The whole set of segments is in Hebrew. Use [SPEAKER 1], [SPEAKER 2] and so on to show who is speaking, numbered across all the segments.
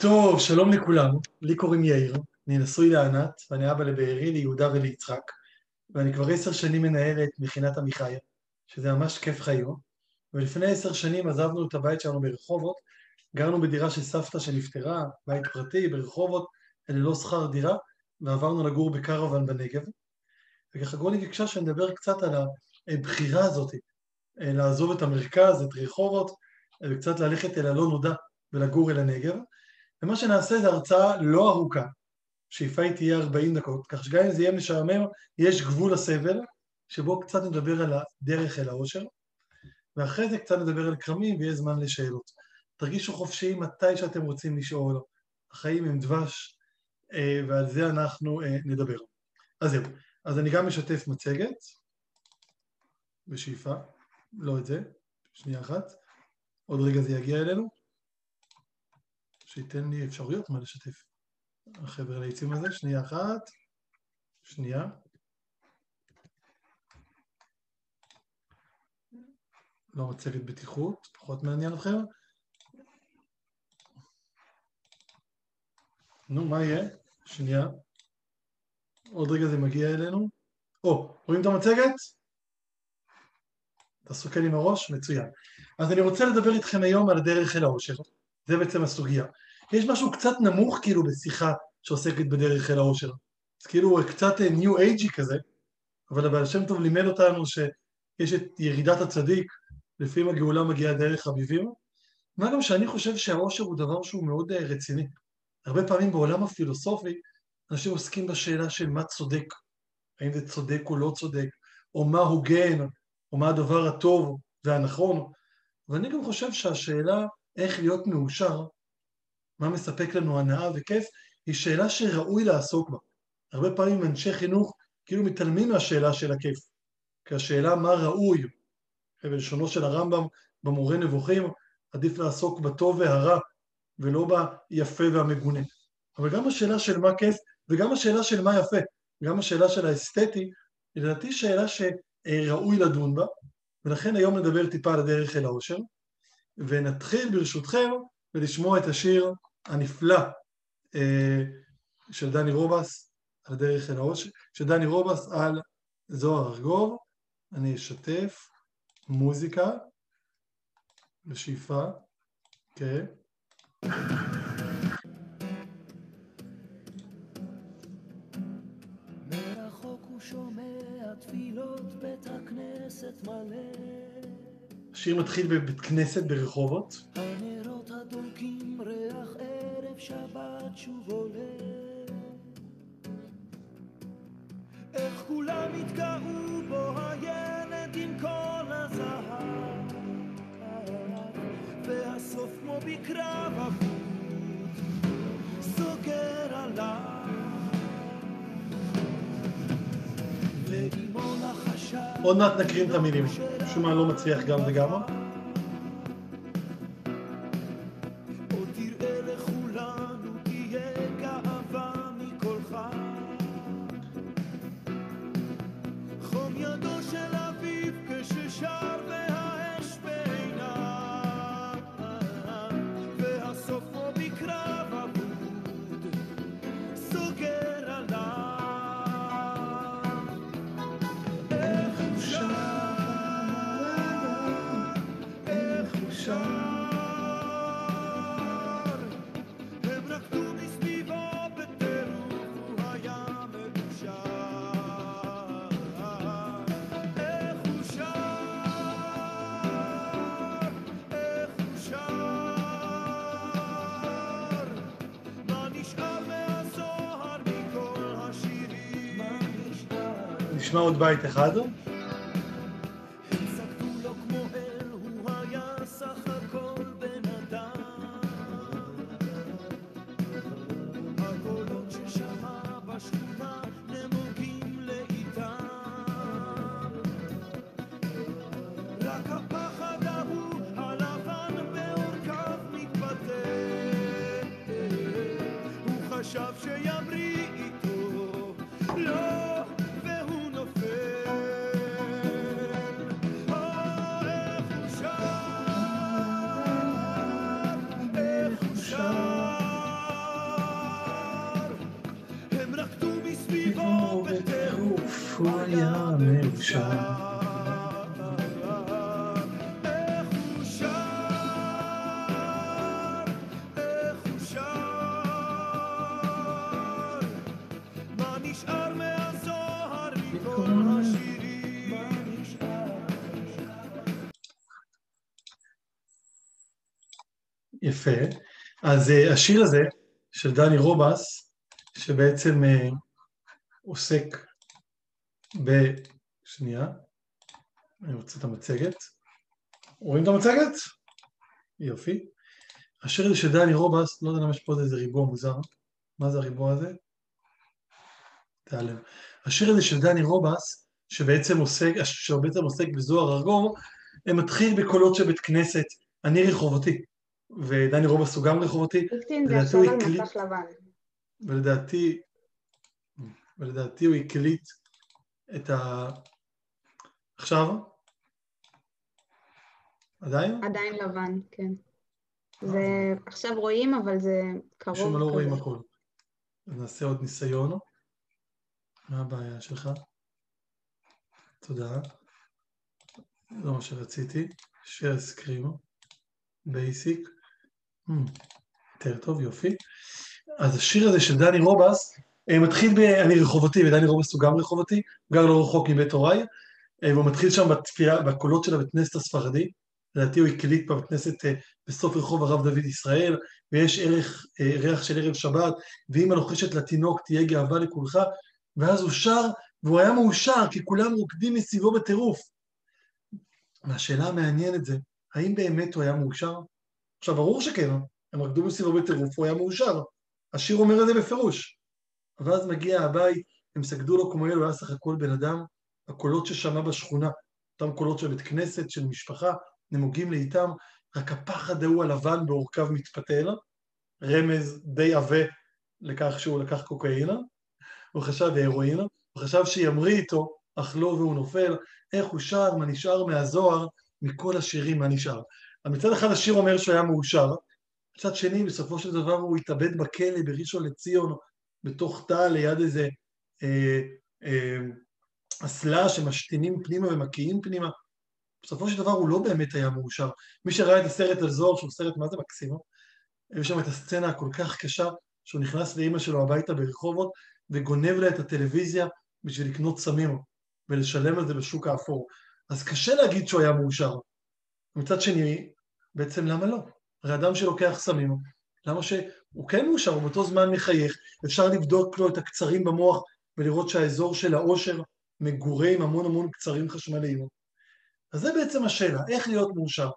[SPEAKER 1] טוב, שלום לכולם, לי קוראים יאיר, אני נשוי לענת, ואני אבא לבארי, ליהודה וליצחק, ואני כבר עשר שנים מנהל את מכינת עמיחי, שזה ממש כיף חיים, ולפני עשר שנים עזבנו את הבית שלנו ברחובות, גרנו בדירה של סבתא שנפטרה, בית פרטי ברחובות, ללא שכר דירה, ועברנו לגור בקרוון בנגב, וככה גולי ביקשה שנדבר קצת על הבחירה הזאת, לעזוב את המרכז, את רחובות, וקצת ללכת אל הלא נודע ולגור אל הנגב. ומה שנעשה זה הרצאה לא ארוכה, שאיפה היא תהיה 40 דקות, כך שגם אם זה יהיה משעמם, יש גבול הסבל, שבו קצת נדבר על הדרך אל העושר, ואחרי זה קצת נדבר על כרמים ויהיה זמן לשאלות. תרגישו חופשיים מתי שאתם רוצים לשאול, החיים הם דבש, ועל זה אנחנו נדבר. אז זהו, אז אני גם משתף מצגת, בשאיפה, לא את זה, שנייה אחת, עוד רגע זה יגיע אלינו. שייתן לי אפשרויות מה לשתף. החבר'ה לעיצים הזה, שנייה אחת, שנייה. לא מצגת בטיחות, פחות מעניין אתכם. נו, מה יהיה? שנייה. עוד רגע זה מגיע אלינו. או, רואים את המצגת? אתה סוכן עם הראש? מצוין. אז אני רוצה לדבר איתכם היום על הדרך אל העושר. זה בעצם הסוגיה. יש משהו קצת נמוך כאילו בשיחה שעוסקת בדרך אל העושר. אז כאילו קצת ניו אייג'י כזה, אבל הבעל שם טוב לימד אותנו שיש את ירידת הצדיק, לפעמים הגאולה מגיעה דרך אביבים. מה גם שאני חושב שהעושר הוא דבר שהוא מאוד רציני. הרבה פעמים בעולם הפילוסופי, אנשים עוסקים בשאלה של מה צודק, האם זה צודק או לא צודק, או מה הוגן, או מה הדבר הטוב והנכון, ואני גם חושב שהשאלה איך להיות מאושר, מה מספק לנו הנאה וכיף, היא שאלה שראוי לעסוק בה. הרבה פעמים אנשי חינוך כאילו מתעלמים מהשאלה של הכיף, כי השאלה מה ראוי, בלשונו של הרמב"ם במורה נבוכים, עדיף לעסוק בטוב והרע, ולא ביפה והמגונה. אבל גם השאלה של מה כיף, וגם השאלה של מה יפה, גם השאלה של האסתטי, היא לדעתי שאלה שראוי לדון בה, ולכן היום נדבר טיפה על הדרך אל העושר, ונתחיל ברשותכם ולשמוע את השיר הנפלא של דני רובס, על הדרך אל העושר, של דני רובס על זוהר ארגוב, אני אשתף מוזיקה בשאיפה, כן.
[SPEAKER 2] מרחוק הוא שומע תפילות בית הכנסת מלא
[SPEAKER 1] השיר מתחיל בבית כנסת ברחובות.
[SPEAKER 2] הנרות הדולקים ריח ערב שבת שוב עולה. איך כולם התגאו בו הילד עם כל הזהב. והסוף כמו בקרב אבוד סוגר עליו.
[SPEAKER 1] עוד מעט נקרין את המילים, משום מה לא מצליח גם וגם. בית אחד.
[SPEAKER 2] הם סגדו מה נשאר?
[SPEAKER 1] יפה. אז אה, השיר הזה של דני רובס, שבעצם אה, עוסק ב... שנייה, אני רוצה את המצגת. רואים את המצגת? יופי. השיר הזה של דני רובס, לא יודע למה יש פה איזה ריבוע מוזר. מה זה הריבוע הזה? תיעלם. השיר הזה של דני רובס, שבעצם עוסק, שבעצם עוסק בזוהר ארגוב, מתחיל בקולות של בית כנסת, אני רחובותי. ודני רובס הוא גם רחובותי,
[SPEAKER 3] איקטין זה עכשיו
[SPEAKER 1] הוא
[SPEAKER 3] על
[SPEAKER 1] הקליט-
[SPEAKER 3] מסך לבן.
[SPEAKER 1] ולדעתי, ולדעתי הוא הקליט את ה... עכשיו? עדיין?
[SPEAKER 3] עדיין לבן, כן. זה עכשיו רואים, אבל זה קרוב
[SPEAKER 1] משום מה לא רואים. אז נעשה עוד ניסיון. מה הבעיה שלך? תודה. זה מה שרציתי. share screen, basic. Hmm, יותר טוב, יופי. אז השיר הזה של דני רובס אה, מתחיל ב... אני רחובתי, ודני רובס הוא גם רחובתי, הוא גר לא רחוק מבית הוריי, אה, והוא מתחיל שם בתפילה, בקולות של הבית כנסת הספרדי. לדעתי הוא הקליט בבית כנסת אה, בסוף רחוב הרב דוד ישראל, ויש ערך, אה, ריח של ערב שבת, ואמא לוחשת לתינוק תהיה גאווה לכולך, ואז הוא שר, והוא היה מאושר, כי כולם רוקדים מסביבו בטירוף. והשאלה המעניינת זה, האם באמת הוא היה מאושר? עכשיו, ברור שכן, הם רקדו מסביבו בטירוף, הוא היה מאושר. השיר אומר את זה בפירוש. אבל אז מגיע הבית, הם סגדו לו כמו הוא היה סך הכל בן אדם, הקולות ששמע בשכונה, אותם קולות של בית כנסת, של משפחה, נמוגים לאיתם, רק הפחד ההוא הלבן בעורקיו מתפתל, רמז די עבה לכך שהוא לקח קוקאינה, הוא חשב בהרואינה, הוא חשב שימריא איתו, אך לא והוא נופל, איך הוא שר, מה נשאר מהזוהר, מכל השירים מה נשאר. אז מצד אחד השיר אומר שהוא היה מאושר, מצד שני בסופו של דבר הוא התאבד בכלא בראשון לציון, בתוך תא ליד איזה אה, אה, אסלה שמשתינים פנימה ומקיאים פנימה. בסופו של דבר הוא לא באמת היה מאושר. מי שראה את הסרט על זוהר, שהוא סרט מה זה מקסימו, יש שם את הסצנה הכל כך קשה, שהוא נכנס לאימא שלו הביתה ברחובות, וגונב לה את הטלוויזיה בשביל לקנות סמים, ולשלם על זה בשוק האפור. אז קשה להגיד שהוא היה מאושר. מצד שני, בעצם למה לא? הרי אדם שלוקח סמים, למה שהוא כן מאושר, הוא באותו זמן מחייך, אפשר לבדוק לו את הקצרים במוח ולראות שהאזור של העושר מגורה עם המון המון קצרים חשמליים. אז זה בעצם השאלה, איך להיות מאושר?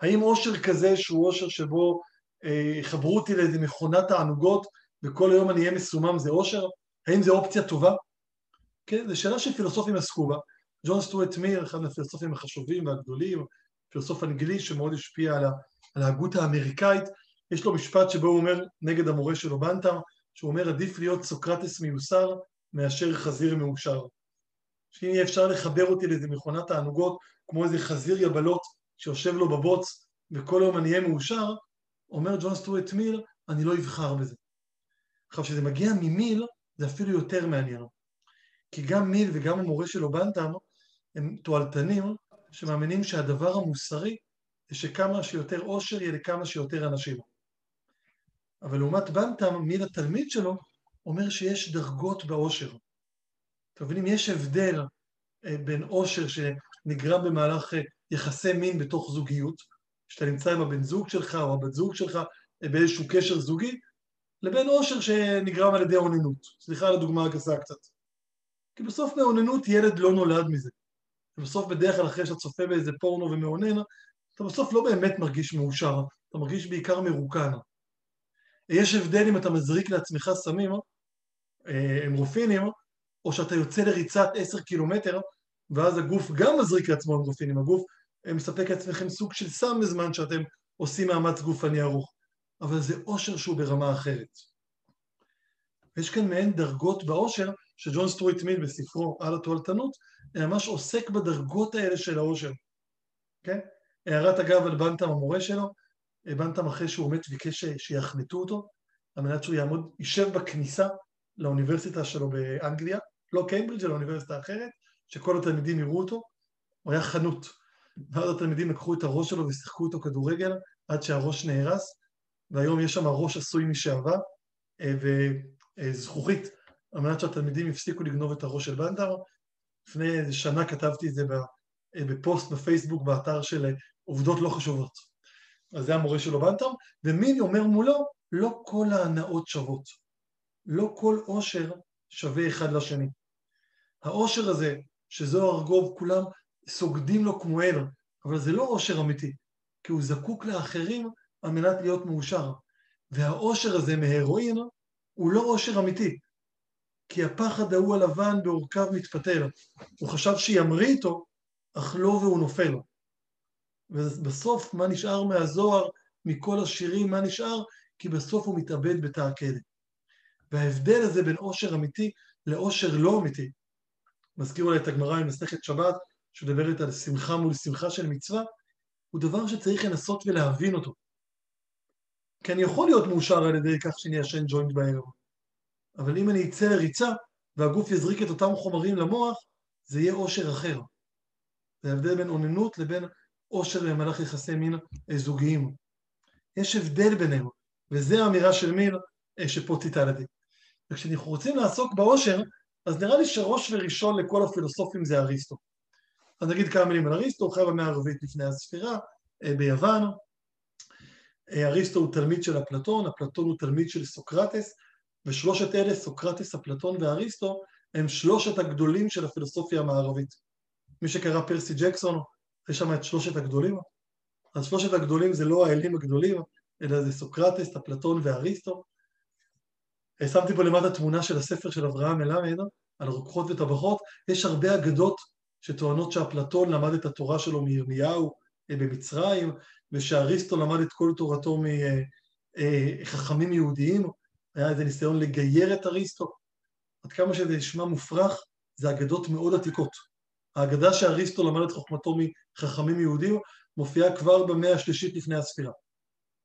[SPEAKER 1] האם אושר כזה שהוא אושר שבו אה, חברו אותי לאיזה מכונת תענוגות וכל היום אני אהיה מסומם זה אושר? האם זו אופציה טובה? כן, זו שאלה שפילוסופים עסקו בה. ג'ון סטוארט מיר, אחד מהפילוסופים החשובים והגדולים, פילוסוף אנגלי שמאוד השפיע על ההגות האמריקאית, יש לו משפט שבו הוא אומר נגד המורה שלו בנטם, שהוא אומר עדיף להיות סוקרטס מיוסר מאשר חזיר מאושר. שאם יהיה אפשר לחבר אותי לאיזה מכונת תענוגות, כמו איזה חזיר יבלות שיושב לו בבוץ וכל יום אני אהיה מאושר, אומר ג'ון סטוארט מיל, אני לא אבחר בזה. עכשיו, כשזה מגיע ממיל, זה אפילו יותר מעניין. כי גם מיל וגם המורה שלו בנטם הם תועלתנים שמאמינים שהדבר המוסרי זה שכמה שיותר עושר יהיה לכמה שיותר אנשים. אבל לעומת בנטם, מיל התלמיד שלו אומר שיש דרגות בעושר. אתם מבינים, יש הבדל אה, בין עושר שנגרם במהלך אה, יחסי מין בתוך זוגיות, שאתה נמצא עם הבן זוג שלך או הבת זוג שלך אה, באיזשהו קשר זוגי, לבין עושר שנגרם על ידי אוננות. סליחה על הדוגמה הגסה קצת. כי בסוף מאוננות ילד לא נולד מזה. ובסוף בדרך כלל אחרי שאתה צופה באיזה פורנו ומאונן, אתה בסוף לא באמת מרגיש מאושר, אתה מרגיש בעיקר מרוקן. יש הבדל אם אתה מזריק לעצמך סמים, אה, אמרופינים, או שאתה יוצא לריצת עשר קילומטר, ואז הגוף גם מזריק לעצמו אמרופינים, הגוף אה, מספק לעצמכם סוג של סם בזמן שאתם עושים מאמץ גופני ארוך, אבל זה אושר שהוא ברמה אחרת. יש כאן מעין דרגות באושר, שג'ון סטרויט מיל בספרו על התועלתנות, ממש עוסק בדרגות האלה של האושר, כן? הערת אגב על בנטם המורה שלו, בנטם אחרי שהוא מת ביקש שיחנתו אותו, על מנת שהוא יעמוד, יישב בכניסה לאוניברסיטה שלו באנגליה, לא קיימברידג' אלא אוניברסיטה אחרת, שכל התלמידים יראו אותו, הוא היה חנות. ואז התלמידים לקחו את הראש שלו ושיחקו איתו כדורגל עד שהראש נהרס, והיום יש שם ראש עשוי משעבה אה, וזכוכית, על מנת שהתלמידים יפסיקו לגנוב את הראש של בנטר. לפני שנה כתבתי את זה אה, בפוסט בפייסבוק באתר של אה, עובדות לא חשובות. אז זה המורה שלו בנטר, ומיני אומר מולו, לא כל ההנאות שוות. לא כל עושר שווה אחד לשני. העושר הזה, שזוהר ארגוב, כולם סוגדים לו כמו אל, אבל זה לא עושר אמיתי, כי הוא זקוק לאחרים על מנת להיות מאושר. והעושר הזה מהרואין הוא לא עושר אמיתי, כי הפחד ההוא הלבן בעורקיו מתפתל. הוא חשב שימריא איתו, אך לא והוא נופל. ובסוף, מה נשאר מהזוהר, מכל השירים, מה נשאר? כי בסוף הוא מתאבד בתא. וההבדל הזה בין עושר אמיתי לעושר לא אמיתי, מזכיר אולי את הגמרא ממסכת שבת, שמדברת על שמחה מול שמחה של מצווה, הוא דבר שצריך לנסות ולהבין אותו. כי אני יכול להיות מאושר על ידי כך שאני אשן ג'וינט בערב, אבל אם אני אצא לריצה והגוף יזריק את אותם חומרים למוח, זה יהיה אושר אחר. זה ההבדל בין אוננות לבין אושר למהלך יחסי מין זוגיים. יש הבדל ביניהם, וזו האמירה של מין אה, שפה ציטטתי. וכשאנחנו רוצים לעסוק באושר, אז נראה לי שראש וראשון לכל הפילוסופים זה אריסטו. אז נגיד כמה מילים על אריסטו, חי במאה הערבית לפני הספירה, אה, ביוון. אה, אריסטו הוא תלמיד של אפלטון, אפלטון הוא תלמיד של סוקרטס, ושלושת אלה, סוקרטס, אפלטון ואריסטו, הם שלושת הגדולים של הפילוסופיה המערבית. מי שקרא פרסי ג'קסון, יש שם את שלושת הגדולים. אז שלושת הגדולים זה לא האלים הגדולים, אלא זה סוקרטס, אפלטון ואריסטו. שמתי פה למטה תמונה של הספר של אברהם מלמד על רוקחות וטבחות, יש הרבה אגדות שטוענות שאפלטון למד את התורה שלו מירמיהו אה, במצרים, ושאריסטו למד את כל תורתו מחכמים אה, יהודיים, היה איזה ניסיון לגייר את אריסטו. עד כמה שזה נשמע מופרך, זה אגדות מאוד עתיקות. האגדה שאריסטו למד את חוכמתו מחכמים יהודים מופיעה כבר במאה השלישית לפני הספירה.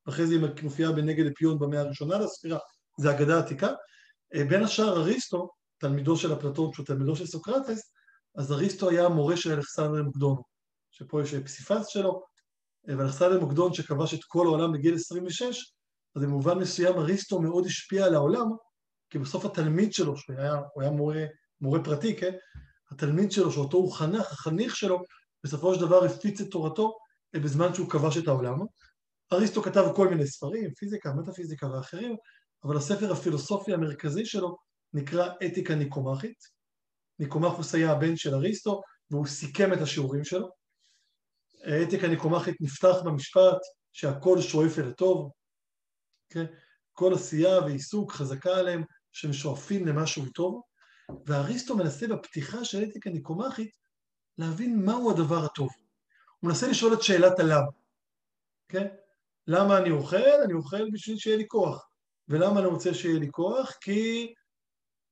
[SPEAKER 1] אחרי זה היא מופיעה בנגד אפיון במאה הראשונה לספירה, זה אגדה עתיקה. אה, בין השאר אריסטו, תלמידו של אפלטון, שהוא תלמידו של סוקרטס, אז אריסטו היה המורה של אלכסנדר מוקדון, שפה יש פסיפס שלו, אה, ואלכסנדר מוקדון שכבש את כל העולם בגיל 26, אז במובן מסוים אריסטו מאוד השפיע על העולם, כי בסוף התלמיד שלו, שהוא היה, היה מורה, מורה פרטי, כן? התלמיד שלו, שאותו הוא חנך, החניך שלו, בסופו של דבר הפיץ את תורתו אה, בזמן שהוא כבש את העולם. אריסטו כתב כל מיני ספרים, פיזיקה, מטאפיזיקה ואחרים, אבל הספר הפילוסופי המרכזי שלו נקרא אתיקה ניקומחית. ניקומחוס היה הבן של אריסטו, והוא סיכם את השיעורים שלו. אתיקה ניקומחית נפתח במשפט שהכל שואף אל הטוב, כן? כל עשייה ועיסוק חזקה עליהם שהם שואפים למשהו טוב, ואריסטו מנסה בפתיחה של אתיקה ניקומחית להבין מהו הדבר הטוב. הוא מנסה לשאול את שאלת הלמה, כן? למה אני אוכל? אני אוכל בשביל שיהיה לי כוח. ולמה אני רוצה שיהיה לי כוח? כי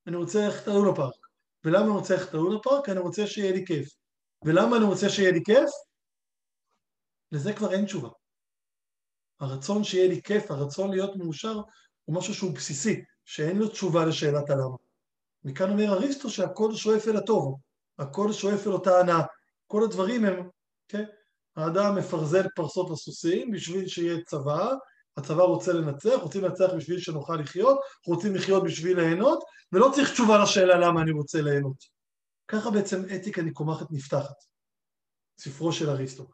[SPEAKER 1] אני רוצה ללכת ללונה פארק. ולמה אני רוצה ללכת ללונה פארק? כי אני רוצה שיהיה לי כיף. ולמה אני רוצה שיהיה לי כיף? לזה כבר אין תשובה. הרצון שיהיה לי כיף, הרצון להיות מאושר, הוא משהו שהוא בסיסי, שאין לו תשובה לשאלת הלמה. מכאן אומר אריסטו שהכל שואף אל הטוב, הכל שואף אל אותה הנאה. כל הדברים הם, כן? האדם מפרזל פרסות לסוסים בשביל שיהיה צבא, הצבא רוצה לנצח, רוצים לנצח בשביל שנוכל לחיות, רוצים לחיות בשביל ליהנות, ולא צריך תשובה לשאלה למה אני רוצה ליהנות. ככה בעצם אתיקה ניקומחית נפתחת, ספרו של אריסטו.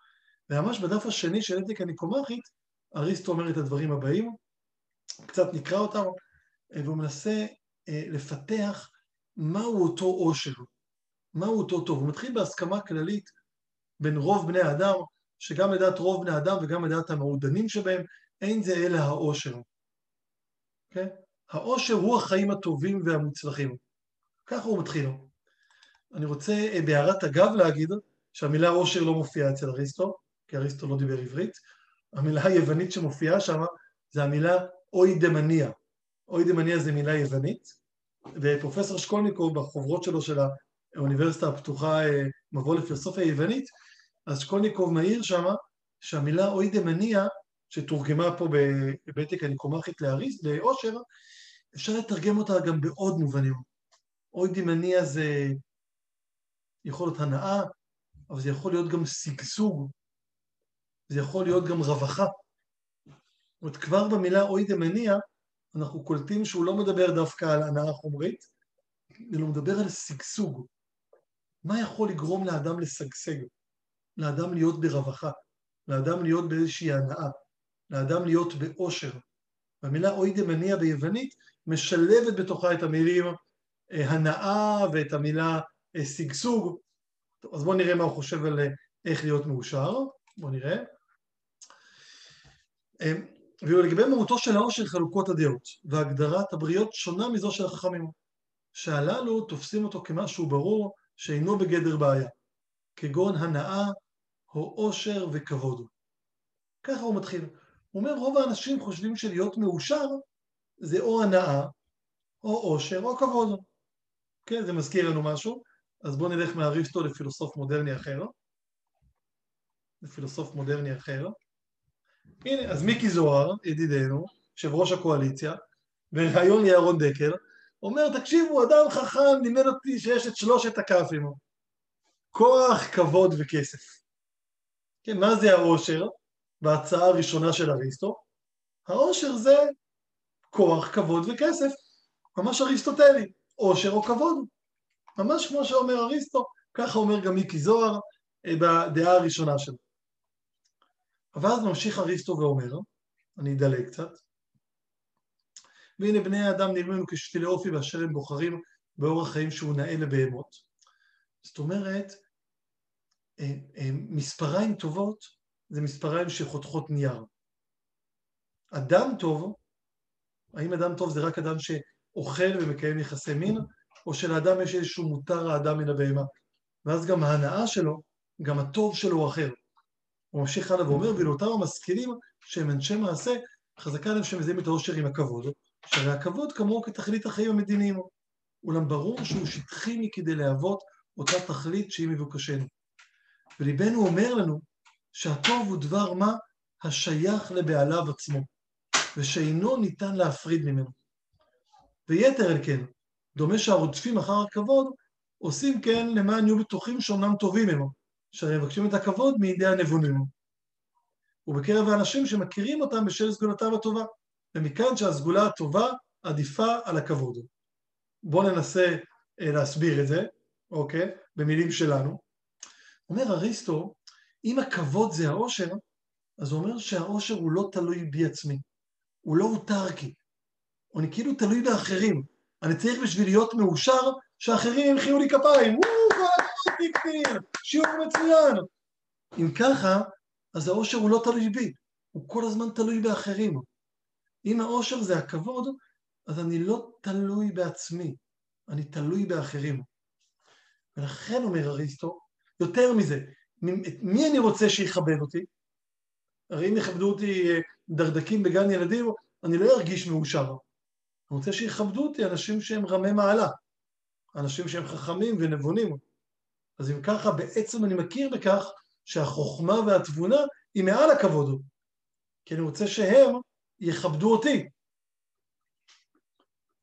[SPEAKER 1] וממש בדף השני של אתיקה ניקומחית, אריסטו אומר את הדברים הבאים, קצת נקרא אותם, והוא מנסה אה, לפתח מהו אותו עושר, מהו אותו טוב. הוא מתחיל בהסכמה כללית בין רוב בני האדם, שגם לדעת רוב בני האדם וגם לדעת המעודנים שבהם, אין זה אלא האושר. כן? האושר הוא החיים הטובים והמוצלחים. ככה הוא מתחיל. אני רוצה אה, בהערת אגב להגיד שהמילה אושר לא מופיעה אצל אריסטו, כי אריסטו לא דיבר עברית. המילה היוונית שמופיעה שם זה המילה אוי דמניה. אוי דמניה זה מילה יוונית, ופרופסור שקולניקוב בחוברות שלו של האוניברסיטה הפתוחה, אה, מבוא לפילוסופיה יוונית, אז שקולניקוב מעיר שמה שהמילה אוי דמניה שתורגמה פה בבטק הניקומחית לאושר, אפשר לתרגם אותה גם בעוד מובנים. אוי דמניה זה יכול להיות הנאה, אבל זה יכול להיות גם שגשוג, זה יכול להיות גם רווחה. זאת אומרת, כבר במילה אוי דמניה, אנחנו קולטים שהוא לא מדבר דווקא על הנאה חומרית, אלא הוא מדבר על שגשוג. מה יכול לגרום לאדם לשגשג? לאדם להיות ברווחה, לאדם להיות באיזושהי הנאה, לאדם להיות באושר. והמילה אוי דמניה ביוונית משלבת בתוכה את המילים אה, הנאה ואת המילה אה, שגשוג. אז בואו נראה מה הוא חושב על אה, איך להיות מאושר. בואו נראה. ולגבי מהותו של העושר חלוקות הדעות, והגדרת הבריות שונה מזו של החכמים, שהללו תופסים אותו כמשהו ברור שאינו בגדר בעיה, כגון הנאה או עושר וכבוד. ככה הוא מתחיל. הוא אומר, רוב האנשים חושבים שלהיות מאושר זה או הנאה, או עושר, או כבוד. כן, זה מזכיר לנו משהו. אז בואו נלך מאריסטו לפילוסוף מודרני אחר. לפילוסוף מודרני אחר. הנה, אז מיקי זוהר, ידידנו, יושב ראש הקואליציה, בריאיון לירון דקל, אומר, תקשיבו, אדם חכם לימד אותי שיש את שלושת הכ"פים. כוח, כבוד וכסף. כן, מה זה העושר? בהצעה הראשונה של אריסטו. העושר זה כוח, כבוד וכסף. ממש אריסטוטלי, עושר או כבוד. ממש כמו שאומר אריסטו, ככה אומר גם מיקי זוהר אה, בדעה הראשונה שלו. אבל אז ממשיך אריסטו ואומר, אני אדלג קצת, והנה בני האדם נראים לנו כשפילי אופי באשר הם בוחרים באורח חיים שהוא נאה לבהמות. זאת אומרת, אה, אה, מספריים טובות זה מספריים שחותכות נייר. אדם טוב, האם אדם טוב זה רק אדם שאוכל ומקיים יחסי מין, או שלאדם יש איזשהו מותר האדם מן הבהמה. ואז גם ההנאה שלו, גם הטוב שלו הוא אחר. הוא ממשיך הלאה ואומר, ואילו אותם המשכילים שהם אנשי מעשה, חזקה עליהם שהם מזהים את העושר עם הכבוד, שהרי הכבוד כמוהו כתכלית החיים המדיניים. אולם ברור שהוא שטחי מכדי להוות אותה תכלית שהיא מבוקשנו. וליבנו אומר לנו שהטוב הוא דבר מה השייך לבעליו עצמו, ושאינו ניתן להפריד ממנו. ויתר על כן, דומה שהרודפים אחר הכבוד עושים כן למען יהיו בטוחים שאומנם טובים הם, שהרי מבקשים את הכבוד מידי הנבונים. ובקרב האנשים שמכירים אותם בשל סגולתם הטובה, ומכאן שהסגולה הטובה עדיפה על הכבוד. בואו ננסה אה, להסביר את זה, אוקיי? במילים שלנו. אומר אריסטו, אם הכבוד זה העושר, אז הוא אומר שהעושר הוא לא תלוי בי עצמי, הוא לא אוטרקי, הוא כאילו תלוי באחרים. אני צריך בשביל להיות מאושר שאחרים ימחיאו לי כפיים, וואו, טיקטיר, שיעור מצוין. אם ככה, אז העושר הוא לא תלוי בי, הוא כל הזמן תלוי באחרים. אם העושר זה הכבוד, אז אני לא תלוי בעצמי, אני תלוי באחרים. ולכן אומר אריסטו, יותר מזה, מי אני רוצה שיכבד אותי? הרי אם יכבדו אותי אה, דרדקים בגן ילדים, אני לא ארגיש מאושר. אני רוצה שיכבדו אותי אנשים שהם רמי מעלה, אנשים שהם חכמים ונבונים. אז אם ככה, בעצם אני מכיר בכך שהחוכמה והתבונה היא מעל הכבוד. כי אני רוצה שהם יכבדו אותי.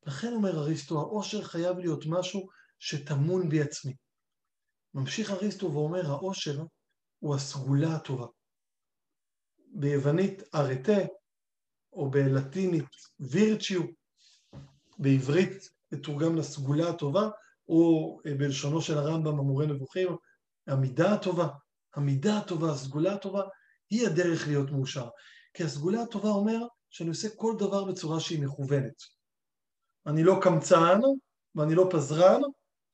[SPEAKER 1] לכן אומר אריסטו, העושר חייב להיות משהו שטמון בי עצמי. ממשיך אריסטו ואומר, העושר הוא הסגולה הטובה. ביוונית ארטה, או בלטינית וירצ'יו, בעברית מתורגם לסגולה הטובה, או בלשונו של הרמב"ם, המורה נבוכים, המידה הטובה. המידה הטובה, הסגולה הטובה, היא הדרך להיות מאושר. כי הסגולה הטובה אומר שאני עושה כל דבר בצורה שהיא מכוונת. אני לא קמצן ואני לא פזרן,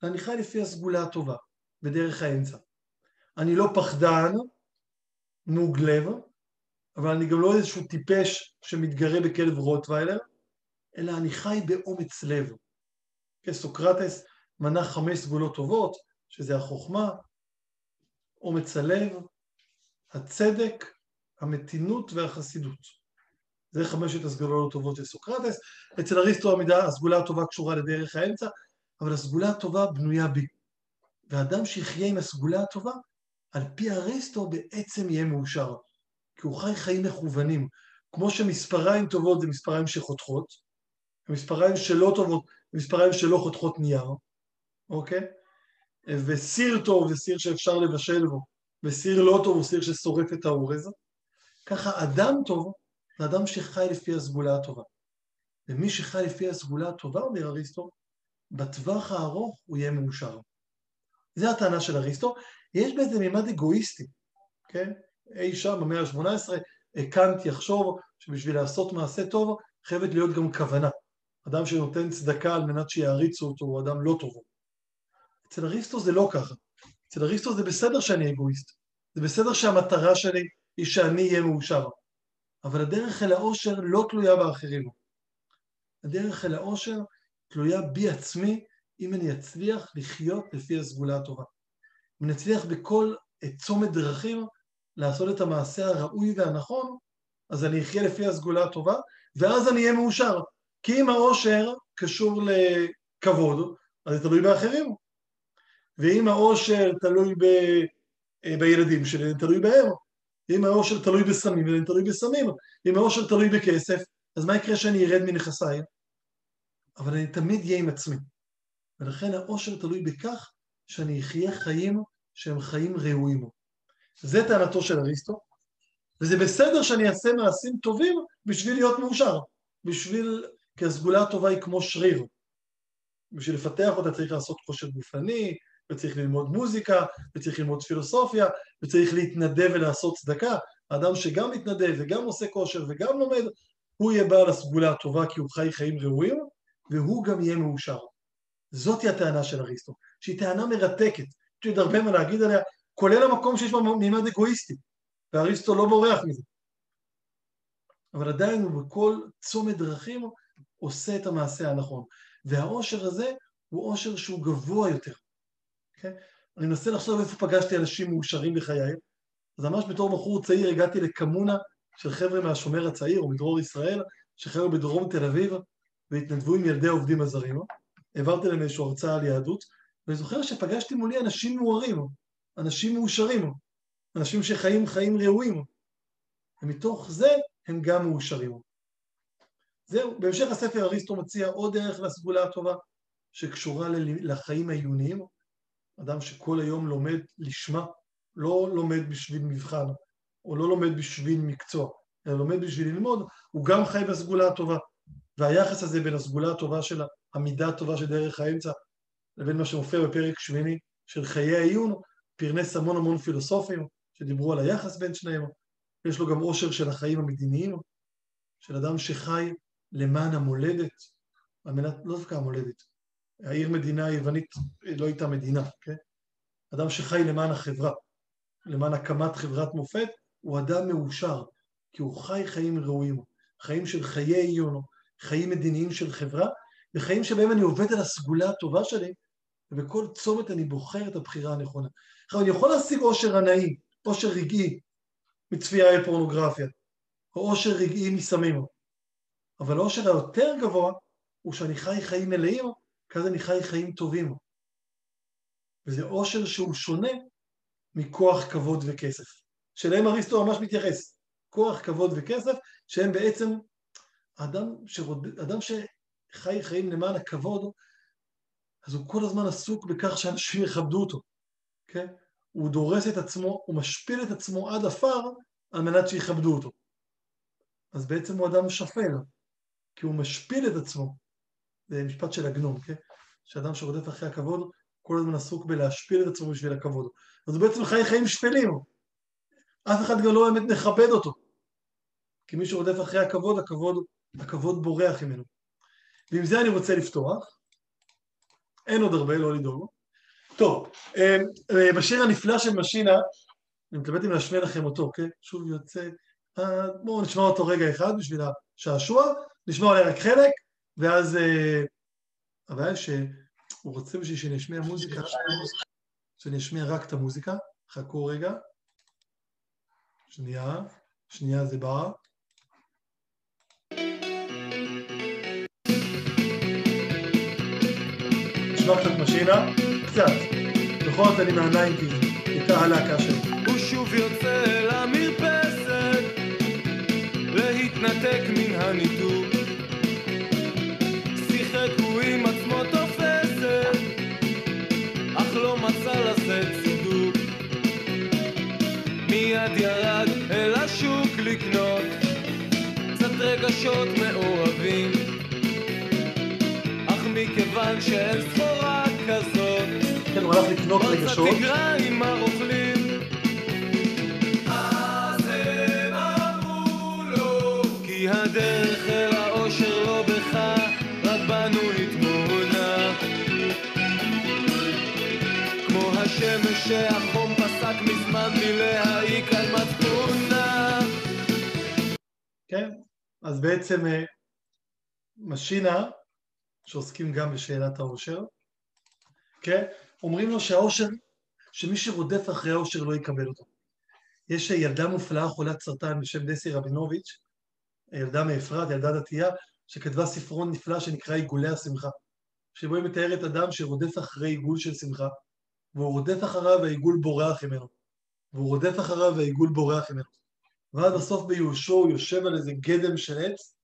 [SPEAKER 1] ואני חי לפי הסגולה הטובה. בדרך האמצע. אני לא פחדן, נוג לב, אבל אני גם לא איזשהו טיפש שמתגרה בכלב רוטוויילר, אלא אני חי באומץ לב. כן, סוקרטס מנה חמש סגולות טובות, שזה החוכמה, אומץ הלב, הצדק, המתינות והחסידות. זה חמשת הסגולות הטובות של סוקרטס. אצל אריסטו המידה, הסגולה הטובה קשורה לדרך האמצע, אבל הסגולה הטובה בנויה בי. ואדם שיחיה עם הסגולה הטובה, על פי אריסטו בעצם יהיה מאושר. כי הוא חי חיים מכוונים. כמו שמספריים טובות זה מספריים שחותכות, ומספריים שלא טובות זה מספריים שלא חותכות נייר, אוקיי? וסיר טוב זה סיר שאפשר לבשל בו, וסיר לא טוב הוא סיר ששורף את האורז. ככה אדם טוב זה אדם שחי לפי הסגולה הטובה. ומי שחי לפי הסגולה הטובה, אומר אריסטו, בטווח הארוך הוא יהיה מאושר. זו הטענה של אריסטו. יש באיזה מימד אגואיסטי, כן? אי שם במאה ה-18, קאנט יחשוב שבשביל לעשות מעשה טוב חייבת להיות גם כוונה. אדם שנותן צדקה על מנת שיעריצו אותו הוא אדם לא טוב. אצל אריסטו זה לא ככה. אצל אריסטו זה בסדר שאני אגואיסט. זה בסדר שהמטרה שלי היא שאני אהיה מאושר. אבל הדרך אל האושר לא תלויה באחרים. הדרך אל האושר תלויה בי עצמי אם אני אצליח לחיות לפי הסגולה הטובה. אם אני אצליח בכל צומת דרכים לעשות את המעשה הראוי והנכון, אז אני אחיה לפי הסגולה הטובה, ואז אני אהיה מאושר. כי אם האושר קשור לכבוד, אז זה תלוי באחרים. ואם האושר תלוי ב... אה, בילדים שלי, זה תלוי בהם. אם האושר תלוי בסמים, זה תלוי בסמים. אם האושר תלוי בכסף, אז מה יקרה שאני ארד מנכסיי? אבל אני תמיד אהיה עם עצמי. ולכן האושר תלוי בכך שאני אחיה חיים שהם חיים ראויים. זה טענתו של אריסטו, וזה בסדר שאני אעשה מעשים טובים בשביל להיות מאושר, בשביל, כי הסגולה הטובה היא כמו שריר. בשביל לפתח אותה צריך לעשות כושר גופני, וצריך ללמוד מוזיקה, וצריך ללמוד פילוסופיה, וצריך להתנדב ולעשות צדקה. האדם שגם מתנדב וגם עושה כושר וגם לומד, הוא יהיה בעל הסגולה הטובה כי הוא חי חיים ראויים, והוא גם יהיה מאושר. זאתי הטענה של אריסטו, שהיא טענה מרתקת, יש לי עוד הרבה מה להגיד עליה, כולל המקום שיש בו מימד אגואיסטי, ואריסטו לא בורח מזה. אבל עדיין הוא בכל צומת דרכים עושה את המעשה הנכון. והאושר הזה הוא אושר שהוא גבוה יותר. אוקיי? אני מנסה לחשוב איפה פגשתי אנשים מאושרים בחיי, אז ממש בתור בחור צעיר הגעתי לקמונה של חבר'ה מהשומר הצעיר, או מדרור ישראל, שחבר'ה בדרום תל אביב, והתנדבו עם ילדי העובדים הזרים. העברתי להם איזושהי הרצאה על יהדות, ואני זוכר שפגשתי מולי אנשים מוארים, אנשים מאושרים, אנשים שחיים חיים ראויים, ומתוך זה הם גם מאושרים. זהו, בהמשך הספר אריסטו מציע עוד דרך לסגולה הטובה, שקשורה לחיים העיוניים, אדם שכל היום לומד לשמה, לא לומד בשביל מבחן, או לא לומד בשביל מקצוע, אלא לומד בשביל ללמוד, הוא גם חי בסגולה הטובה. והיחס הזה בין הסגולה הטובה של המידה הטובה של דרך האמצע, לבין מה שמופיע בפרק שמיני של חיי העיון, פרנס המון המון פילוסופים שדיברו על היחס בין שניהם. יש לו גם עושר של החיים המדיניים, של אדם שחי למען המולדת, על מנת, לא דווקא המולדת, העיר מדינה היוונית לא הייתה מדינה, כן? אדם שחי למען החברה, למען הקמת חברת מופת, הוא אדם מאושר, כי הוא חי חיים ראויים, חיים של חיי עיון, חיים מדיניים של חברה, וחיים שבהם אני עובד על הסגולה הטובה שלי, ובכל צומת אני בוחר את הבחירה הנכונה. עכשיו, אני יכול להשיג עושר הנאי, עושר רגעי, מצפייה בפורנוגרפיה, או עושר רגעי מסמים, אבל העושר היותר גבוה הוא שאני חי חיים מלאים, כי אז אני חי חיים טובים. וזה עושר שהוא שונה מכוח כבוד וכסף, שלהם אריסטו ממש מתייחס. כוח, כבוד וכסף, שהם בעצם אדם, שרוד... אדם שחי חיים למען הכבוד, אז הוא כל הזמן עסוק בכך שאנשים יכבדו אותו, כן? הוא דורס את עצמו, הוא משפיל את עצמו עד עפר על מנת שיכבדו אותו. אז בעצם הוא אדם שפל, כי הוא משפיל את עצמו. זה משפט של עגנון, כן? שאדם שרודף אחרי הכבוד, כל הזמן עסוק בלהשפיל את עצמו בשביל הכבוד. אז הוא בעצם חי חיים שפלים. אף אחד גם לא באמת מכבד אותו. כי מי שרודף אחרי הכבוד, הכבוד, הכבוד בורח ממנו. ועם זה אני רוצה לפתוח. אין עוד הרבה, לא לדאוג. טוב, אמ, אה, בשיר הנפלא של משינה, אני מתלבט אם להשמיע לכם אותו, אוקיי? שוב יוצא... אה, בואו נשמע אותו רגע אחד בשביל השעשוע, נשמע אולי רק חלק, ואז... אה, הבעיה שהוא רוצה בשביל שאני אשמיע מוזיקה, שאני אשמיע רק את המוזיקה, חכו רגע. שנייה, שנייה זה בא. נשמע קצת משינה, קצת. בכל זאת אני מהניינטיז, הייתה הלהקה שלי.
[SPEAKER 2] הוא שוב יוצא למרפסת להתנתק מן הניתוק לא מצא לזה צידוק. מיד ירד אל השוק לקנות קצת
[SPEAKER 4] רגשות מעורבים. אך מכיוון שאין סחורה כזאת,
[SPEAKER 1] כן, הוא הלך לקנות רגשות.
[SPEAKER 4] פסק מזמן מלהעיק על מצפונה
[SPEAKER 1] כן? אז בעצם אה, משינה, שעוסקים גם בשאלת העושר, כן? אומרים לו שהעושר, שמי שרודף אחרי העושר לא יקבל אותו. יש ילדה מופלאה חולת סרטן בשם דסי רבינוביץ', ילדה מאפרת, ילדה דתייה, שכתבה ספרון נפלא שנקרא עיגולי השמחה, שבו היא מתארת אדם שרודף אחרי עיגול של שמחה, והוא רודף אחריו והעיגול בורח ממנו, והוא רודף אחריו והעיגול בורח ממנו. ואז בסוף בייאושו הוא יושב על איזה גדם של עץ,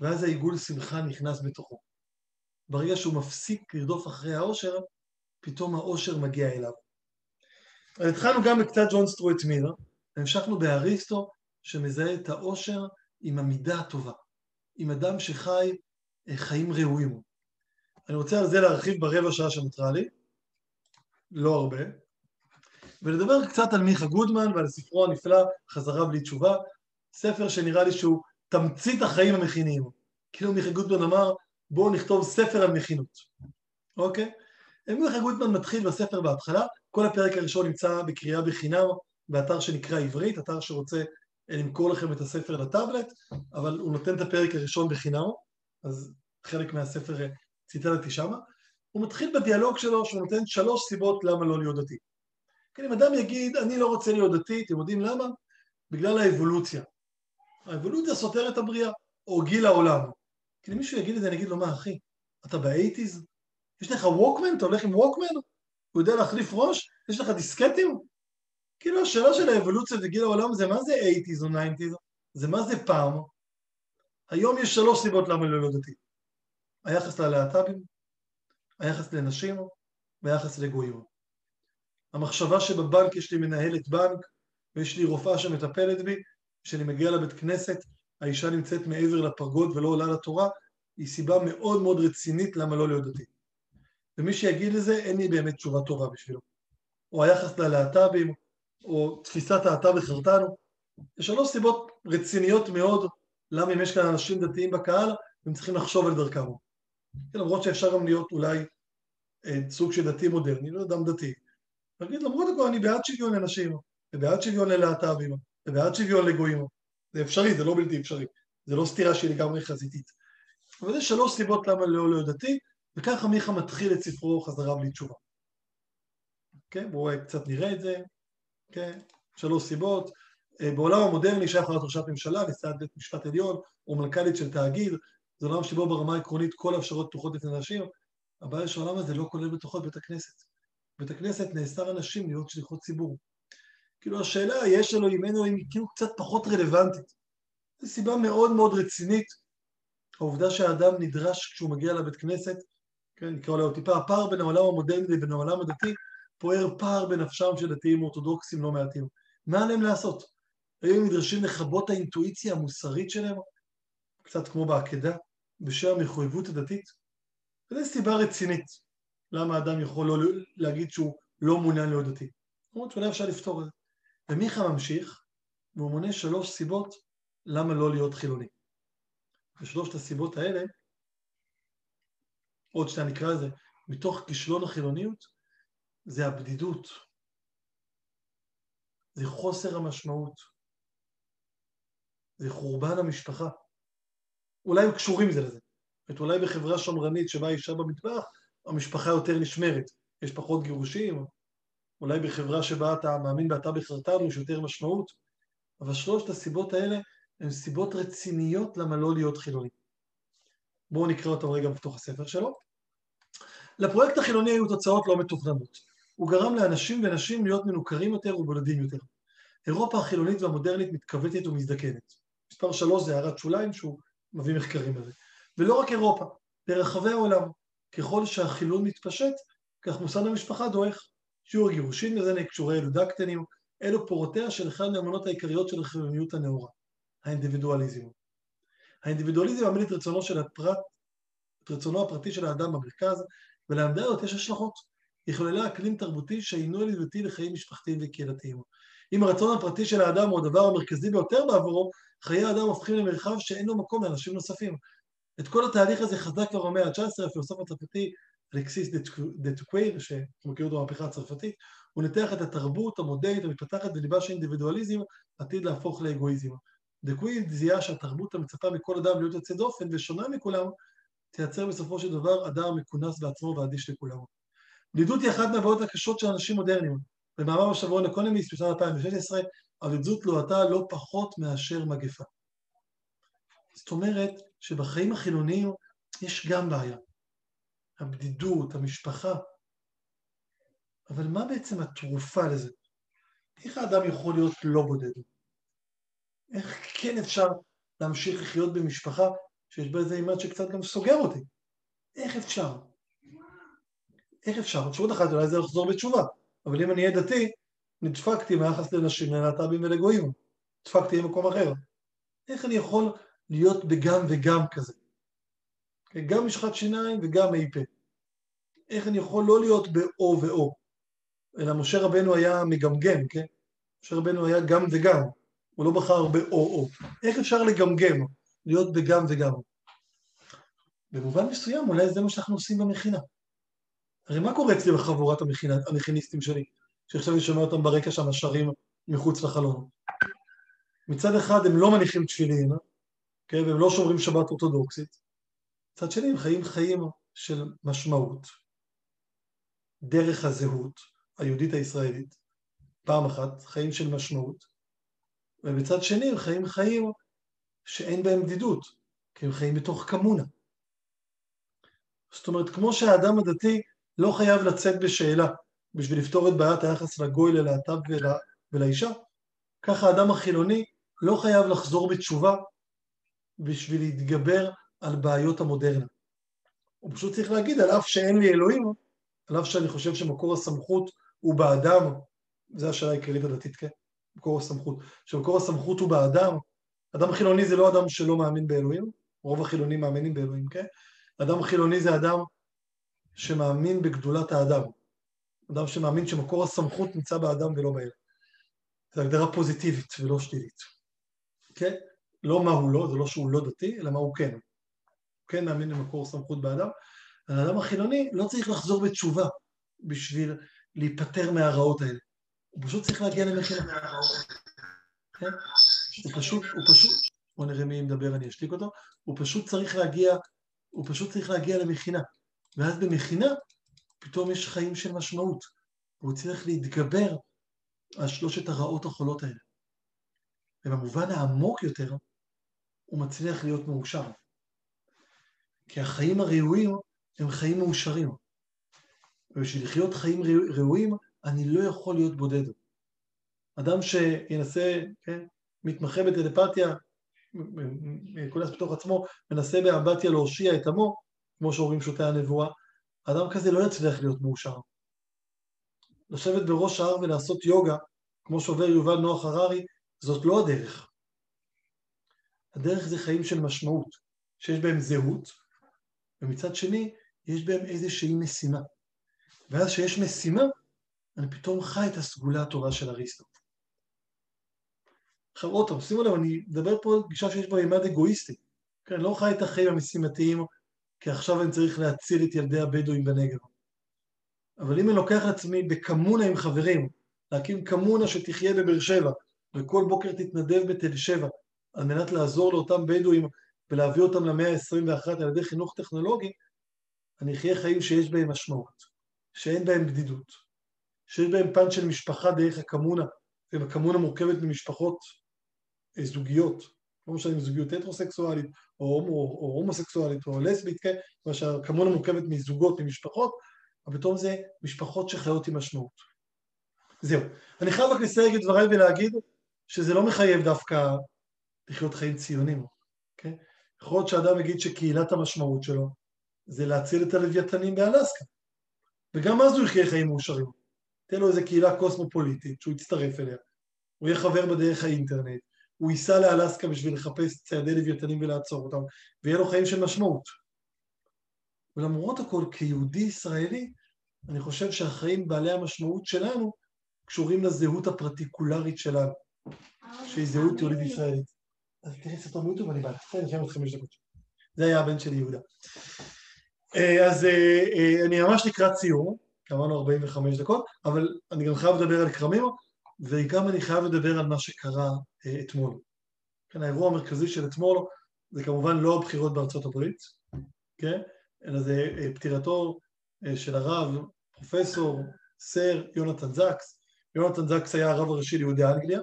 [SPEAKER 1] ואז העיגול שמחה נכנס בתוכו. ברגע שהוא מפסיק לרדוף אחרי העושר, פתאום העושר מגיע אליו. התחלנו גם בקצת ג'ון סטרואט מילר, והמשכנו באריסטו, שמזהה את העושר עם המידה הטובה, עם אדם שחי אה, חיים ראויים. אני רוצה על זה להרחיב ברבע שעה שנותרה לי, לא הרבה, ולדבר קצת על מיכה גודמן ועל ספרו הנפלא, חזרה בלי תשובה, ספר שנראה לי שהוא תמצית החיים המכיניים. כאילו מיכה גודמן אמר, בואו נכתוב ספר על מכינות, אוקיי? מיכה גודמן מתחיל בספר בהתחלה, כל הפרק הראשון נמצא בקריאה בחינם באתר שנקרא עברית, אתר שרוצה למכור לכם את הספר לטאבלט, אבל הוא נותן את הפרק הראשון בחינם, אז חלק מהספר אה, ציטטתי שמה. הוא מתחיל בדיאלוג שלו שהוא נותן שלוש סיבות למה לא להיות דתי. כן, אם אדם יגיד, אני לא רוצה להיות דתי, אתם יודעים למה? בגלל האבולוציה. האבולוציה סותרת את הבריאה, או גיל העולם. כי אם מישהו יגיד את זה, אני אגיד לו, מה אחי, אתה באייטיז? יש לך ווקמן? אתה הולך עם ווקמן? הוא יודע להחליף ראש? יש לך דיסקטים? כאילו השאלה של האבולוציה וגיל העולם זה מה זה 80's או 90's? זה מה זה פעם? היום יש שלוש סיבות למה לא דתי. היחס ללהט"בים, היחס לנשים והיחס לגויים. המחשבה שבבנק יש לי מנהלת בנק ויש לי רופאה שמטפלת בי, כשאני מגיע לבית כנסת האישה נמצאת מעבר לפרגוד ולא עולה לתורה, היא סיבה מאוד מאוד רצינית למה לא להיות דתי. ומי שיגיד לזה, אין לי באמת תשובה טובה בשבילו. או היחס ללהט"בים, או תפיסת האתה וחרטנו. יש שלוש סיבות רציניות מאוד למה אם יש כאן אנשים דתיים בקהל, הם צריכים לחשוב על דרכם. כן, למרות שאפשר גם להיות אולי אה, סוג של דתי מודרני, לא אדם דתי. להגיד למרות הכל אני בעד שוויון לנשים, ובעד שוויון ללהט"בים, ובעד שוויון לגויים. זה אפשרי, זה לא בלתי אפשרי. זה לא סתירה שהיא לגמרי חזיתית. אבל יש שלוש סיבות למה לא להיות דתי, וככה מיכה מתחיל את ספרו חזרה בלי תשובה. כן, בואו קצת נראה את זה. כן, שלוש סיבות. אה, בעולם המודרני שייך ראשת ממשלה, נשיאת בית משפט עליון, או מנכ"לית של תאגיד, זה עולם שבו ברמה העקרונית כל האפשרויות פתוחות לפני נשים, הבעיה שהעולם הזה לא כולל בתוכו את בית הכנסת. בית הכנסת נאסר אנשים להיות שליחות ציבור. כאילו השאלה, יש אלוהים, אין אלוהים, היא כאילו קצת פחות רלוונטית. זו סיבה מאוד מאוד רצינית, העובדה שהאדם נדרש כשהוא מגיע לבית כנסת, כן, נקרא לו טיפה, הפער בין העולם המודרני לבין העולם הדתי, פוער פער בנפשם של דתיים אורתודוקסים לא מעטים. מה עליהם לעשות? האם הם נדרשים לכבות האינטואיציה המוסרית שלהם, קצת כמו בעקדה, בשם המחויבות הדתית? וזו סיבה רצינית למה אדם יכול לא להגיד שהוא לא מעוניין להיות דתי. למרות שאולי אפשר לפתור את זה. ומיכה ממשיך, והוא מונה שלוש סיבות למה לא להיות חילוני. ושלושת הסיבות האלה, עוד שניה נקרא לזה, מתוך כישלון החילוניות, זה הבדידות, זה חוסר המשמעות, זה חורבן המשפחה. אולי הם קשורים זה לזה. זאת אולי בחברה שמרנית שבה אישה במטבח, המשפחה יותר נשמרת, יש פחות גירושים, אולי בחברה שבה אתה מאמין באתה בחרתנו יש יותר משמעות, אבל שלושת הסיבות האלה הן סיבות רציניות למה לא להיות חילוני. בואו נקרא אותם רגע בתוך הספר שלו. לפרויקט החילוני היו תוצאות לא מתוכננות. הוא גרם לאנשים ונשים להיות מנוכרים יותר ובודדים יותר. אירופה החילונית והמודרנית מתכווצת ומזדקנת. מספר שלוש זה הערת שוליים שהוא מביא מחקרים לזה. ולא רק אירופה, ברחבי העולם. ככל שהחילון מתפשט, כך מוסד המשפחה דועך. שיעור גירושין מזנק, שיעורי ילודה קטנים, אלו פורותיה של אחד מהאמונות העיקריות של החילוניות הנאורה, האינדיבידואליזם. האינדיבידואליזם מעמיד את רצונו של הפרט, את רצונו הפרטי של האדם במרכז, ולעמדה הזאת יש השלכות. היא חוללה אקלים תרבותי שאינו ידידותי לחיים משפחתיים וקהילתיים. אם הרצון הפרטי של האדם הוא הדבר המרכזי ביותר בעבורו, חיי האדם הופכים למרחב שאין לו מקום לאנשים נוספים. את כל התהליך הזה חזק כבר במאה ה-19, הפילוסוף הצרפתי אלכסיס דה טוקוויל, שמכיר אותו במהפכה הצרפתית, הוא ניתח את התרבות המודרנית המתפתחת בליבה של אינדיבידואליזם עתיד להפוך לאגואיזם. דה טוקוויל זיהה שהתרבות המצפה מכל אדם להיות יוצא דופן ושונה מכולם, תייצר בסופו של דבר אדם מכונס בעצמו ואדיש לכולם. בדידות היא אחת מהבעיות הקשות של אנשים מודרניים. במאמר בשבועון אקונומיסט בשנת 2016, הבדידות זוהתה לא פחות מאשר מגפה. זאת אומרת שבחיים החילוניים יש גם בעיה. הבדידות, המשפחה. אבל מה בעצם התרופה לזה? איך האדם יכול להיות לא בודד? איך כן אפשר להמשיך לחיות במשפחה שיש בה איזה אימד שקצת גם סוגר אותי? איך אפשר? איך אפשר? אפשרות אחת אולי זה לחזור בתשובה, אבל אם אני אהיה דתי, נדפקתי מהיחס לנשים, ללהט"בים ולגויים. נדפקתי במקום אחר. איך אני יכול להיות בגם וגם כזה? גם משחת שיניים וגם מי פה. איך אני יכול לא להיות באו ואו, אלא משה רבנו היה מגמגם, כן? משה רבנו היה גם וגם, הוא לא בחר באו-או. איך אפשר לגמגם, להיות בגם וגם? במובן מסוים אולי זה מה שאנחנו עושים במכינה. הרי מה קורה אצלי בחבורת המכיניסטים שלי, שעכשיו אני שומע אותם ברקע שם שרים מחוץ לחלון? מצד אחד הם לא מניחים תפילין, כן, והם לא שומרים שבת אורתודוקסית, מצד שני הם חיים חיים של משמעות, דרך הזהות היהודית הישראלית, פעם אחת, חיים של משמעות, ובצד שני הם חיים חיים שאין בהם בדידות, כי הם חיים בתוך קמונה. זאת אומרת, כמו שהאדם הדתי לא חייב לצאת בשאלה בשביל לפתור את בעיית היחס לגוי, ללהט"ב ול... ולאישה, ככה האדם החילוני לא חייב לחזור בתשובה בשביל להתגבר על בעיות המודרנה. הוא פשוט צריך להגיד, על אף שאין לי אלוהים, על אף שאני חושב שמקור הסמכות הוא באדם, זו השאלה העיקרית הדתית, כן? מקור הסמכות. שמקור הסמכות הוא באדם, אדם חילוני זה לא אדם שלא מאמין באלוהים, רוב החילונים מאמינים באלוהים, כן? אדם חילוני זה אדם שמאמין בגדולת האדם. אדם שמאמין שמקור הסמכות נמצא באדם ולא באל. זו הגדרה פוזיטיבית ולא שלילית. כן? לא מה הוא לא, זה לא שהוא לא דתי, אלא מה הוא כן. הוא כן מאמין במקור סמכות באדם. האדם החילוני לא צריך לחזור בתשובה בשביל להיפטר מהרעות האלה. הוא פשוט צריך להגיע למכינה. כן? הוא פשוט, הוא פשוט, בוא נראה מי מדבר, אני אשתיק אותו, הוא פשוט צריך להגיע, הוא פשוט צריך להגיע למכינה. ואז במכינה פתאום יש חיים של משמעות. והוא צריך להתגבר על שלושת הרעות החולות האלה. ובמובן העמוק יותר, הוא מצליח להיות מאושר. כי החיים הראויים הם חיים מאושרים. ובשביל לחיות חיים ראויים, אני לא יכול להיות בודד. אדם שינסה, כן, מתמחה בטלפתיה, כונס בתוך עצמו, מנסה באמבטיה להושיע את עמו, כמו שאומרים שותי הנבואה, אדם כזה לא יצליח להיות מאושר. לשבת בראש ההר ולעשות יוגה, כמו שעובר יובל נוח הררי, זאת לא הדרך. הדרך זה חיים של משמעות, שיש בהם זהות, ומצד שני, יש בהם איזושהי משימה. ואז כשיש משימה, אני פתאום חי את הסגולה הטובה של אריסטו. עכשיו עוד פעם, שימו לב, אני מדבר פה על גישה שיש בה מימד אגואיסטי. כן, לא חי את החיים המשימתיים, כי עכשיו אני צריך להציל את ילדי הבדואים בנגב. אבל אם אני לוקח לעצמי בקמונה עם חברים, להקים קמונה שתחיה בבאר שבע, וכל בוקר תתנדב בתל שבע, על מנת לעזור לאותם בדואים ולהביא אותם למאה ה-21 על ידי חינוך טכנולוגי, אני אחיה חיים שיש בהם משמעות, שאין בהם בדידות, שיש בהם פן של משפחה דרך הקמונה, והקמונה מורכבת ממשפחות אה, זוגיות, לא משנה אם זוגיות הטרוסקסואלית, או, הומו, או הומוסקסואלית, או לסבית, כן? מה שהקמונה מורכבת מזוגות, ממשפחות, אבל פתאום זה משפחות שחיות עם משמעות. זהו. אני חייב רק לסייג את דבריי ולהגיד שזה לא מחייב דווקא לחיות חיים ציונים, כן? יכול להיות שאדם יגיד שקהילת המשמעות שלו זה להציל את הלוויתנים באלסקה. וגם אז הוא יחיה חיים מאושרים. תן לו איזה קהילה קוסמופוליטית שהוא יצטרף אליה, הוא יהיה חבר בדרך האינטרנט, הוא ייסע לאלסקה בשביל לחפש ציידי לוויתנים ולעצור אותם, ויהיה לו חיים של משמעות. ולמרות הכל, כיהודי ישראלי, אני חושב שהחיים בעלי המשמעות שלנו קשורים לזהות הפרטיקולרית שלנו, שהיא זהות יהודית ישראלית. אז תראי סרטון ביוטיוב, אני בא, תפנה לכם עוד חמש דקות. זה היה הבן שלי יהודה. אה, אז אה, אה, אני ממש לקראת סיום, אמרנו 45 דקות, אבל אני גם חייב לדבר על כרמים, וגם אני חייב לדבר על מה שקרה אתמול. כן, האירוע המרכזי של אתמול זה כמובן לא הבחירות בארצות הברית, כן? אלא זה פטירתו של הרב, פרופסור, סר יונתן זקס. יונתן זקס היה הרב הראשי ליהודי אנגליה,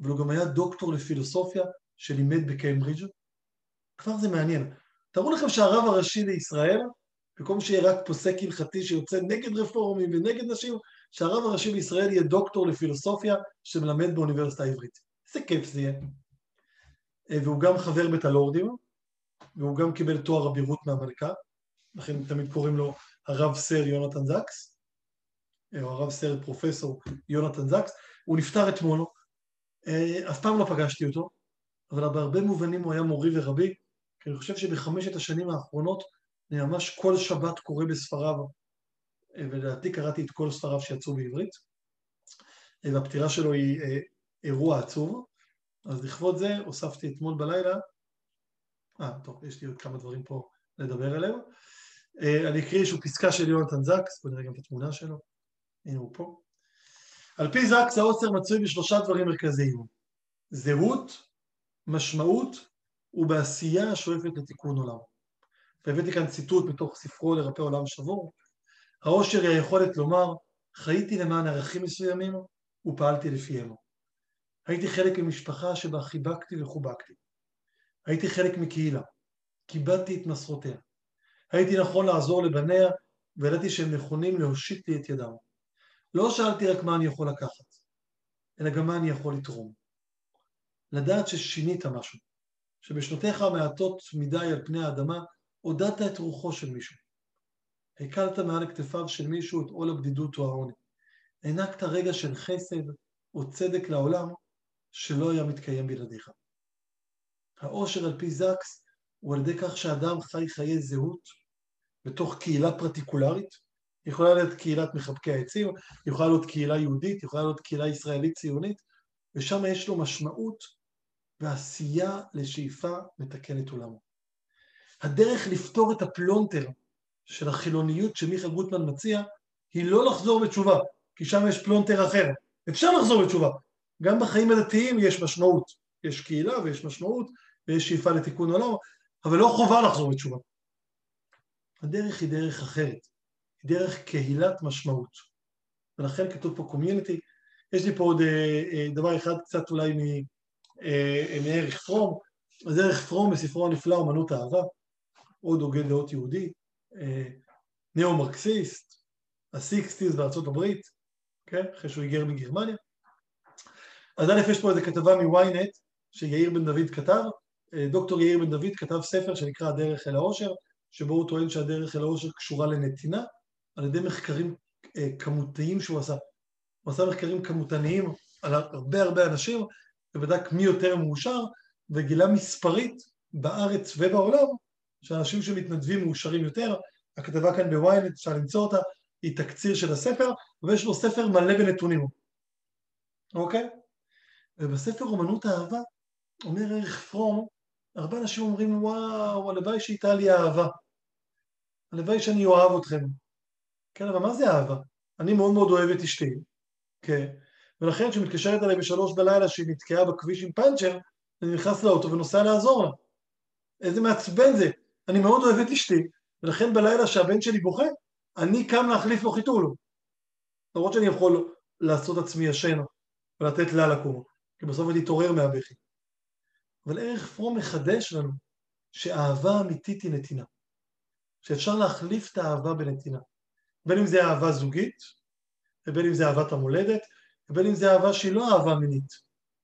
[SPEAKER 1] אבל הוא גם היה דוקטור לפילוסופיה שלימד בקיימברידג'. כבר זה מעניין. תארו לכם שהרב הראשי לישראל, במקום שיהיה רק פוסק הלכתי שיוצא נגד רפורמים ונגד נשים, שהרב הראשי לישראל יהיה דוקטור לפילוסופיה שמלמד באוניברסיטה העברית. איזה כיף זה יהיה. אה, והוא גם חבר בית הלורדים, והוא גם קיבל תואר אבירות מהמלכה, לכן תמיד קוראים לו הרב סר יונתן זקס, אה, או הרב סר פרופסור יונתן זקס. הוא נפטר אתמול, אה, אף פעם לא פגשתי אותו, אבל בהרבה מובנים הוא היה מורי ורבי, כי אני חושב שבחמשת השנים האחרונות ממש כל שבת קורא בספריו, ולדעתי קראתי את כל ספריו שיצאו בעברית, והפטירה שלו היא אה, אירוע עצוב, אז לכבוד זה הוספתי אתמול בלילה, אה, טוב, יש לי עוד כמה דברים פה לדבר עליהם. אה, אני אקריא איזושהי פסקה של יונתן זקס, בוא נראה גם את התמונה שלו, הנה הוא פה. על פי זקס האוסר מצוי בשלושה דברים מרכזיים, זהות, משמעות ובעשייה השואפת לתיקון עולם. והבאתי כאן ציטוט מתוך ספרו לרפא עולם שבור. העושר היא היכולת לומר, חייתי למען ערכים מסוימים ופעלתי לפיהם. הייתי חלק ממשפחה שבה חיבקתי וחובקתי. הייתי חלק מקהילה, כיבדתי את מסרותיה. הייתי נכון לעזור לבניה, וידעתי שהם נכונים להושיט לי את ידם. לא שאלתי רק מה אני יכול לקחת, אלא גם מה אני יכול לתרום. לדעת ששינית משהו, שבשנותיך המעטות מדי על פני האדמה, הודעת את רוחו של מישהו. הקלת מעל כתפיו של מישהו את עול הבדידות או העוני. הענקת רגע של חסד או צדק לעולם שלא היה מתקיים בלעדיך. העושר על פי זקס הוא על ידי כך שאדם חי חיי זהות בתוך קהילה פרטיקולרית, יכולה להיות קהילת מחבקי העצים, יכולה להיות קהילה יהודית, יכולה להיות קהילה ישראלית ציונית, ושם יש לו משמעות ועשייה לשאיפה מתקנת עולמו. הדרך לפתור את הפלונטר של החילוניות שמיכה גודמן מציע, היא לא לחזור בתשובה, כי שם יש פלונטר אחר. אפשר לחזור בתשובה. גם בחיים הדתיים יש משמעות. יש קהילה ויש משמעות ויש שאיפה לתיקון עולם, אבל לא חובה לחזור בתשובה. הדרך היא דרך אחרת, היא דרך קהילת משמעות. ולכן כתוב פה community. יש לי פה עוד אה, אה, דבר אחד קצת אולי אה, מערך פרום. אז ערך פרום בספרו הנפלא אמנות האהבה, עוד הוגה דעות יהודי, ניאו-מרקסיסט, הסיקסטיז בארצות הברית, כן? אחרי שהוא היגר מגרמניה. אז א', יש פה איזו כתבה מוויינט שיאיר בן דוד כתב, דוקטור יאיר בן דוד כתב ספר שנקרא הדרך אל העושר, שבו הוא טוען שהדרך אל העושר קשורה לנתינה, על ידי מחקרים כמותיים שהוא עשה. הוא עשה מחקרים כמותניים על הרבה הרבה אנשים, ובדק מי יותר מאושר, וגילה מספרית בארץ ובעולם, שאנשים שמתנדבים מאושרים יותר. הכתבה כאן בוויינט, אפשר למצוא אותה, היא תקציר של הספר, ויש לו ספר מלא בנתונים. אוקיי? ובספר אומנות האהבה, אומר ערך פרום, הרבה אנשים אומרים, וואו, הלוואי שהייתה לי אהבה. הלוואי שאני אוהב אתכם. כן, אבל מה זה אהבה? אני מאוד מאוד אוהב את אשתי, כן, ולכן כשהיא מתקשרת אליי בשלוש בלילה שהיא נתקעה בכביש עם פאנצ'ר, אני נכנס לאוטו ונוסע לעזור לה. איזה מעצבן זה. אני מאוד אוהב את אשתי, ולכן בלילה שהבן שלי בוכה, אני קם להחליף לו חיתול. למרות שאני יכול לעשות עצמי ישן ולתת לה לקום, כי בסוף אני אתעורר מהבכי. אבל ערך פרום מחדש לנו שאהבה אמיתית היא נתינה. שאפשר להחליף את האהבה בנתינה. בין אם זה אהבה זוגית, ובין אם זה אהבת המולדת, ובין אם זה אהבה שהיא לא אהבה מינית,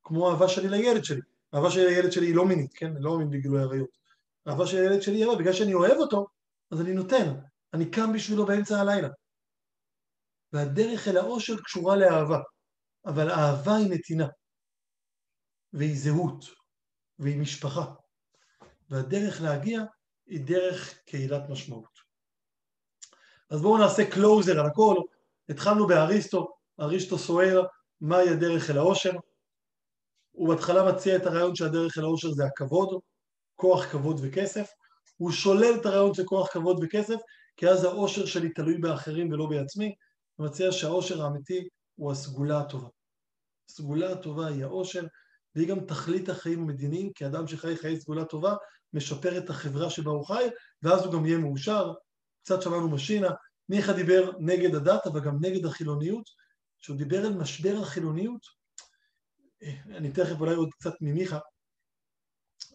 [SPEAKER 1] כמו אהבה שלי לילד שלי. אהבה שלי לילד שלי היא לא מינית, כן? לא מאמין בגילוי עריות. אהבה של הילד שלי אהבה, בגלל שאני אוהב אותו, אז אני נותן. אני קם בשבילו באמצע הלילה. והדרך אל האושר קשורה לאהבה, אבל אהבה היא נתינה. והיא זהות, והיא משפחה. והדרך להגיע היא דרך קהילת משמעות. אז בואו נעשה קלוזר על הכל. התחלנו באריסטו, אריסטו סוער מהי הדרך אל העושר. הוא בהתחלה מציע את הרעיון שהדרך אל העושר זה הכבוד, כוח, כבוד וכסף. הוא שולל את הרעיון של כוח, כבוד וכסף, כי אז העושר שלי תלוי באחרים ולא בעצמי. הוא מציע שהעושר האמיתי הוא הסגולה הטובה. הסגולה הטובה היא העושר, והיא גם תכלית החיים המדיניים, כי אדם שחי חיי סגולה טובה משפר את החברה שבה הוא חי, ואז הוא גם יהיה מאושר. קצת שמענו משינה, מיכה דיבר נגד הדת, אבל גם נגד החילוניות. כשהוא דיבר על משבר החילוניות, אה, אני תכף אולי עוד קצת ממיכה,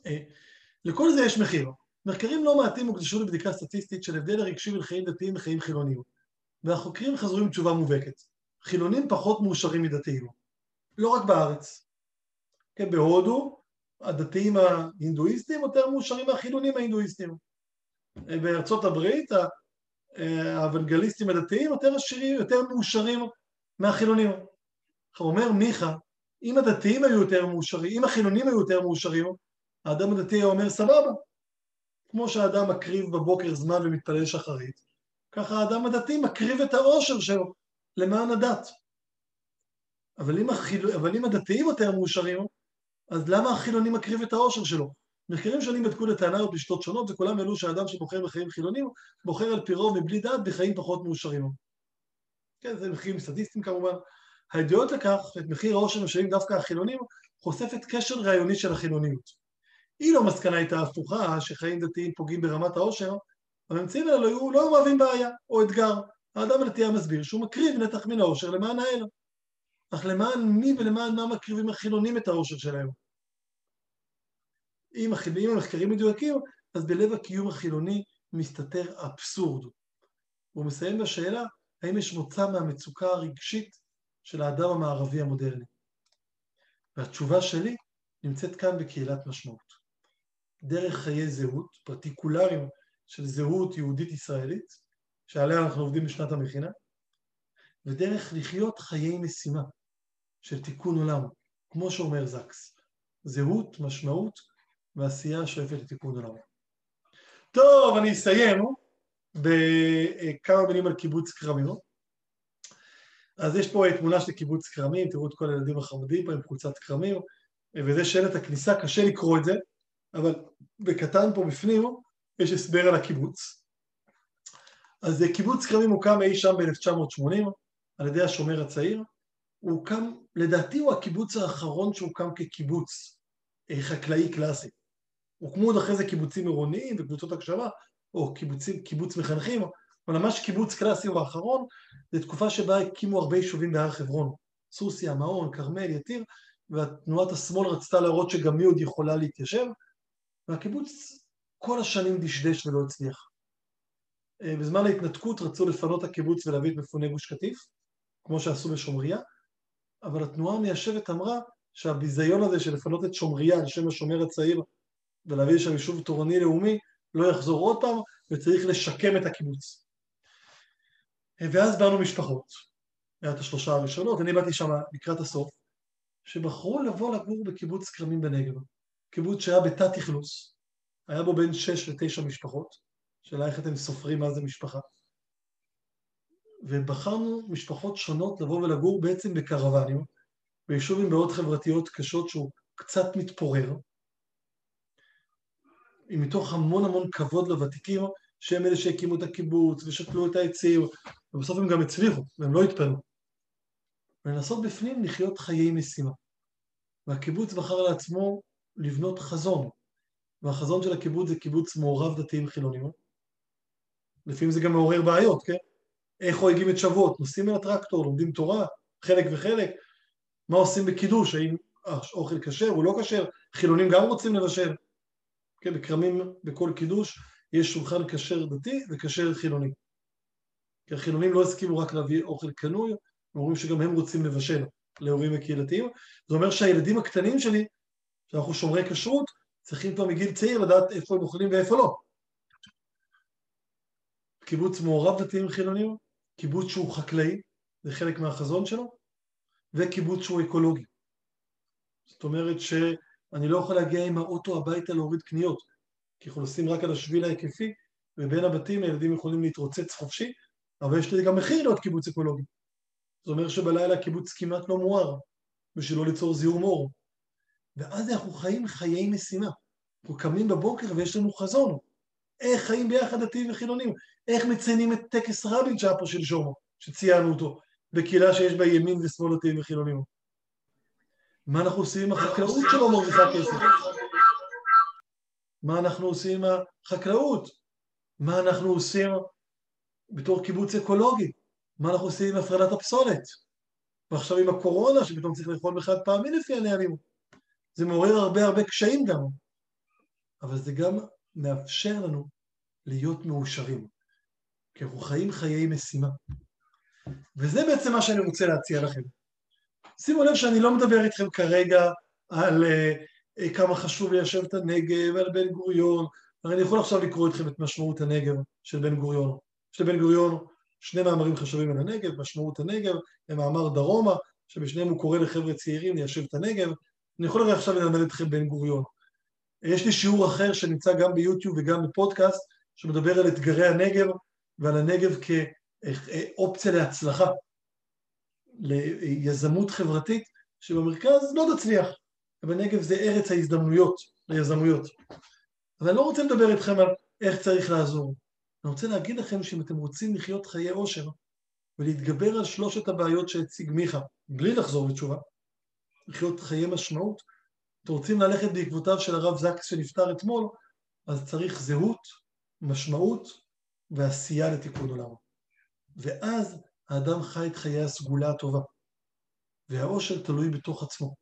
[SPEAKER 1] אה, לכל זה יש מחיר. מחקרים לא מעטים הוקדשו לבדיקה סטטיסטית של הבדל הרגשי בין חיים דתיים לחיים חילוניים, והחוקרים חזרו עם תשובה מובהקת. חילונים פחות מאושרים מדתיים, לא רק בארץ. כן, בהודו הדתיים ההינדואיסטים יותר מאושרים מהחילונים ההינדואיסטים. בארצות הברית האוונגליסטים הדתיים יותר עשירים, יותר מאושרים מהחילונים. אומר מיכה, אם הדתיים היו יותר מאושרים, אם החילונים היו יותר מאושרים, האדם הדתי היה אומר סבבה. כמו שהאדם מקריב בבוקר זמן ומתפלל שחרית, ככה האדם הדתי מקריב את העושר שלו למען הדת. אבל אם, החיל... אבל אם הדתיים יותר מאושרים, אז למה החילוני מקריב את העושר שלו? מחקרים שונים בדקו לטענה ובשיטות שונות, וכולם העלו שאדם שבוחר בחיים חילונים, בוחר על פי רוב מבלי דת בחיים פחות מאושרים. כן, זה מחירים סטטיסטיים כמובן. הידיעות לכך, את מחיר העושר משלמים דווקא החילונים, חושפת קשר רעיוני של החילוניות. אילו המסקנה הייתה הפוכה, שחיים דתיים פוגעים ברמת העושר, הממצאים האלה היו לא מהווים בעיה או אתגר. האדם הדתי היה מסביר שהוא מקריב נתח מן העושר למען האל. אך למען מי ולמען מה מקריבים החילונים את העושר שלהם? אם, אם המחקרים מדויקים, אז בלב הקיום החילוני מסתתר אבסורד. הוא מסיים בשאלה, האם יש מוצא מהמצוקה הרגשית של האדם המערבי המודרני? והתשובה שלי נמצאת כאן בקהילת משמעות. דרך חיי זהות, פרטיקולריים של זהות יהודית ישראלית, שעליה אנחנו עובדים בשנת המכינה, ודרך לחיות חיי משימה של תיקון עולם, כמו שאומר זקס, זהות, משמעות ועשייה שואפת לתיקון עולם. טוב, אני אסיים בכמה מילים על קיבוץ כרמים. אז יש פה תמונה של קיבוץ כרמים, תראו את כל הילדים החמודים פה עם קבוצת כרמים, וזה שלט הכניסה, קשה לקרוא את זה, אבל בקטן פה בפנים יש הסבר על הקיבוץ. אז קיבוץ כרמים הוקם אי שם ב-1980 על ידי השומר הצעיר. הוא הוקם, לדעתי הוא הקיבוץ האחרון שהוקם כקיבוץ אה, חקלאי קלאסי. הוקמו עוד אחרי זה קיבוצים עירוניים וקבוצות הקשבה, או קיבוצים, קיבוץ מחנכים, אבל ממש קיבוץ קלאסי הוא האחרון, זו תקופה שבה הקימו הרבה יישובים בהר חברון, סוסיא, מעון, כרמל, יתיר, ותנועת השמאל רצתה להראות שגם היא עוד יכולה להתיישב, והקיבוץ כל השנים דשדש ולא הצליח. אה, בזמן ההתנתקות רצו לפנות הקיבוץ ולהביא את מפוני גוש קטיף, כמו שעשו בשומריה, אבל התנועה המיישבת אמרה שהביזיון הזה של לפנות את שומריה על שם השומר הצעיר ולהביא לשם יישוב תורני לאומי לא יחזור עוד פעם וצריך לשקם את הקיבוץ. אה, ואז באנו משפחות, היה את השלושה הראשונות, אני באתי שם לקראת הסוף, שבחרו לבוא לגור בקיבוץ כרמים בנגב. קיבוץ שהיה בתת אכלוס, היה בו בין שש לתשע משפחות, שאלה איך אתם סופרים מה זה משפחה. ובחרנו משפחות שונות לבוא ולגור בעצם בקרוונים, ביישוב עם בעיות חברתיות קשות שהוא קצת מתפורר, מתוך המון המון כבוד לוותיקים, שהם אלה שהקימו את הקיבוץ ושתלו את העצים, ובסוף הם גם הצליחו, והם לא התפנו. ולנסות בפנים לחיות חיי משימה. והקיבוץ בחר לעצמו לבנות חזון, והחזון של הקיבוץ זה קיבוץ מעורב דתיים חילונים. לפעמים זה גם מעורר בעיות, כן? איך חוגגים את שבועות? נוסעים על הטרקטור, לומדים תורה, חלק וחלק. מה עושים בקידוש? האם האוכל כשר או לא כשר? חילונים גם רוצים לבשל. כן, בכרמים בכל קידוש יש שולחן כשר דתי וכשר חילוני. כי החילונים לא הסכימו רק להביא אוכל קנוי, הם אומרים שגם הם רוצים לבשל להורים הקהילתיים. זה אומר שהילדים הקטנים שלי שאנחנו שומרי כשרות, צריכים כבר מגיל צעיר לדעת איפה הם אוכלים ואיפה לא. קיבוץ מעורב דתיים חילונים, קיבוץ שהוא חקלאי, זה חלק מהחזון שלו, וקיבוץ שהוא אקולוגי. זאת אומרת שאני לא יכול להגיע עם האוטו הביתה להוריד קניות, כי אנחנו נוסעים רק על השביל ההיקפי, ובין הבתים הילדים יכולים להתרוצץ חופשי, אבל יש לזה גם מחיר להיות קיבוץ אקולוגי. זה אומר שבלילה הקיבוץ כמעט לא מואר, בשביל לא ליצור זיהום אור. ואז אנחנו חיים חיי משימה. אנחנו קמים בבוקר ויש לנו חזון. איך חיים ביחד דתיים וחילונים? איך מציינים את טקס רבין שהיה פה שלשום, שציינו אותו, בקהילה שיש בה ימין ושמאל דתיים וחילונים? מה אנחנו עושים עם החקלאות שלא מרוויחה כסף? מה אנחנו עושים עם החקלאות? מה אנחנו עושים בתור קיבוץ אקולוגי? מה אנחנו עושים עם הפרדת הפסולת? ועכשיו עם הקורונה, שפתאום צריך לאכול בחד פעמי לפי הנהלים. זה מעורר הרבה הרבה קשיים גם, אבל זה גם מאפשר לנו להיות מאושרים, כי אנחנו חיים חיי משימה. וזה בעצם מה שאני רוצה להציע לכם. שימו לב שאני לא מדבר איתכם כרגע על uh, כמה חשוב ליישב את הנגב, על בן גוריון, הרי אני יכול עכשיו לקרוא איתכם את משמעות הנגב של בן גוריון. יש לבן גוריון שני מאמרים חשובים על הנגב, משמעות הנגב, ומאמר דרומה, שבשניהם הוא קורא לחבר'ה צעירים ליישב את הנגב. אני יכול הרי עכשיו ללמד אתכם בן גוריון. יש לי שיעור אחר שנמצא גם ביוטיוב וגם בפודקאסט, שמדבר על אתגרי הנגב ועל הנגב כאופציה להצלחה, ליזמות חברתית, שבמרכז לא תצליח, ובנגב זה ארץ ההזדמנויות ליזמויות. אז אני לא רוצה לדבר איתכם על איך צריך לעזור. אני רוצה להגיד לכם שאם אתם רוצים לחיות חיי עושר ולהתגבר על שלושת הבעיות שהציג מיכה, בלי לחזור בתשובה, לחיות חיי משמעות, אתם רוצים ללכת בעקבותיו של הרב זקס שנפטר אתמול, אז צריך זהות, משמעות ועשייה לתיקון עולם. ואז האדם חי את חיי הסגולה הטובה, והעושר תלוי בתוך עצמו.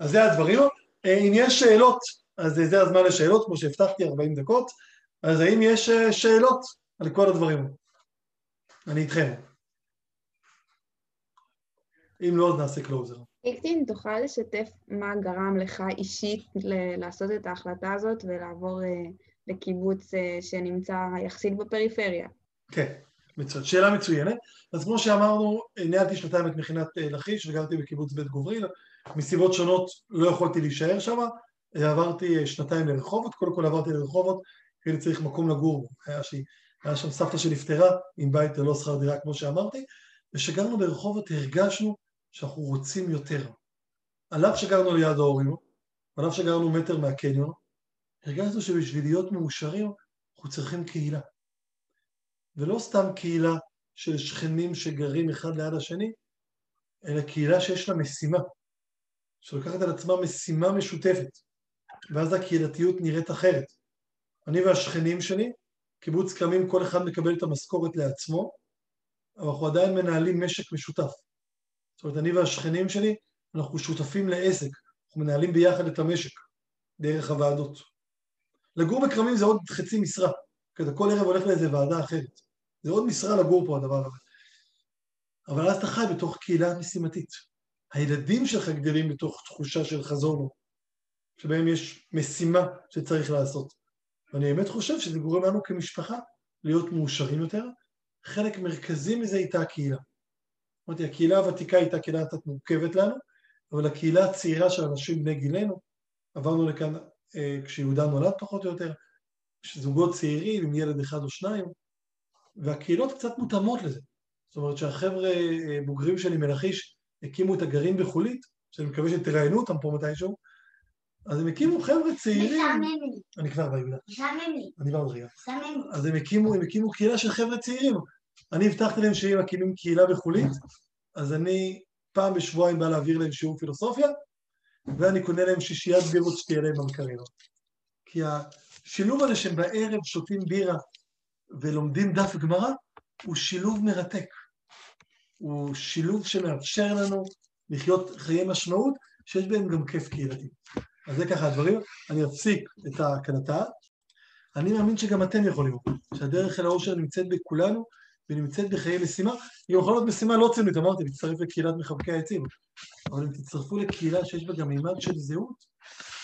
[SPEAKER 1] אז זה הדברים. אה, אם יש שאלות, אז זה הזמן לשאלות, כמו שהבטחתי, 40 דקות. אז האם יש אה, שאלות על כל הדברים? אני איתכם. אם לא, אז נעשה קלוזר.
[SPEAKER 3] איקטין, תוכל לשתף מה גרם לך אישית לעשות את ההחלטה הזאת ולעבור אה, לקיבוץ אה, שנמצא יחסית בפריפריה?
[SPEAKER 1] כן, מצוין. שאלה מצוינת. אז כמו שאמרנו, ניהלתי שנתיים את מכינת לכיש וגרתי בקיבוץ בית גוברין. מסיבות שונות לא יכולתי להישאר שם. עברתי שנתיים לרחובות, קודם כל עברתי לרחובות, כי אני צריך מקום לגור. היה, ש... היה שם סבתא שנפטרה עם בית ללא שכר דירה, כמו שאמרתי, וכשגרנו ברחובות הרגשנו שאנחנו רוצים יותר. על אף שגרנו ליד ההורים, על אף שגרנו מטר מהקניון, הרגשנו שבשביל להיות מאושרים אנחנו צריכים קהילה. ולא סתם קהילה של שכנים שגרים אחד ליד השני, אלא קהילה שיש לה משימה, שלוקחת על עצמה משימה משותפת, ואז הקהילתיות נראית אחרת. אני והשכנים שלי, קיבוץ קמים כל אחד מקבל את המשכורת לעצמו, אבל אנחנו עדיין מנהלים משק משותף. זאת אומרת, אני והשכנים שלי, אנחנו שותפים לעסק, אנחנו מנהלים ביחד את המשק, דרך הוועדות. לגור בכרמים זה עוד חצי משרה, כי אתה כל ערב הולך לאיזה ועדה אחרת. זה עוד משרה לגור פה הדבר הזה. אבל אז אתה חי בתוך קהילה משימתית. הילדים שלך גדלים בתוך תחושה של חזון, שבהם יש משימה שצריך לעשות. ואני באמת חושב שזה גורם לנו כמשפחה להיות מאושרים יותר. חלק מרכזי מזה הייתה הקהילה. אמרתי, הקהילה הוותיקה הייתה קהילה קצת מורכבת לנו, אבל הקהילה הצעירה של אנשים בני גילנו, עברנו לכאן אה, כשיהודה נולד פחות או יותר, זוגות צעירים עם ילד אחד או שניים, והקהילות קצת מותאמות לזה. זאת אומרת שהחבר'ה אה, בוגרים שלי מלכיש הקימו את הגרעין בחולית, שאני מקווה שתראיינו אותם פה מתישהו, אז הם הקימו חבר'ה צעירים...
[SPEAKER 5] משעמם לי.
[SPEAKER 1] אני כבר בא, יהודה.
[SPEAKER 5] משעמם לי.
[SPEAKER 1] אני בא
[SPEAKER 5] לי.
[SPEAKER 1] אז הם הקימו, הם הקימו קהילה של חבר'ה צעירים. אני הבטחתי להם שאם מקימים קהילה בחולית, אז אני פעם בשבועיים בא להעביר להם שיעור פילוסופיה, ואני קונה להם שישיית בירות שתהיה להם במקרר. כי השילוב הזה שהם בערב שותים בירה ולומדים דף גמרא, הוא שילוב מרתק. הוא שילוב שמאפשר לנו לחיות חיי משמעות, שיש בהם גם כיף קהילתי. אז זה ככה הדברים. אני אפסיק את ההקלטה. אני מאמין שגם אתם יכולים, שהדרך אל האושר נמצאת בכולנו, ונמצאת בחיי משימה. היא יכולה להיות משימה לא ציונית, אמרתי, להצטרף לקהילת מחבקי העצים, אבל אם תצטרפו לקהילה שיש בה גם מימד של זהות,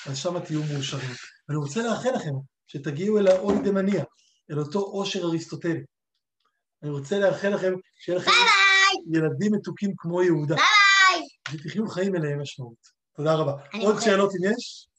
[SPEAKER 1] אז שם תהיו מאושרים. ואני רוצה לאחל לכם שתגיעו אל האוי דמניה, אל אותו עושר אריסטוטלי. אני רוצה לאחל לכם שיהיה לכם ילדים מתוקים כמו יהודה.
[SPEAKER 5] ביי!
[SPEAKER 1] ותחיו חיים מלאי משמעות. תודה רבה. עוד. שאלות אם יש?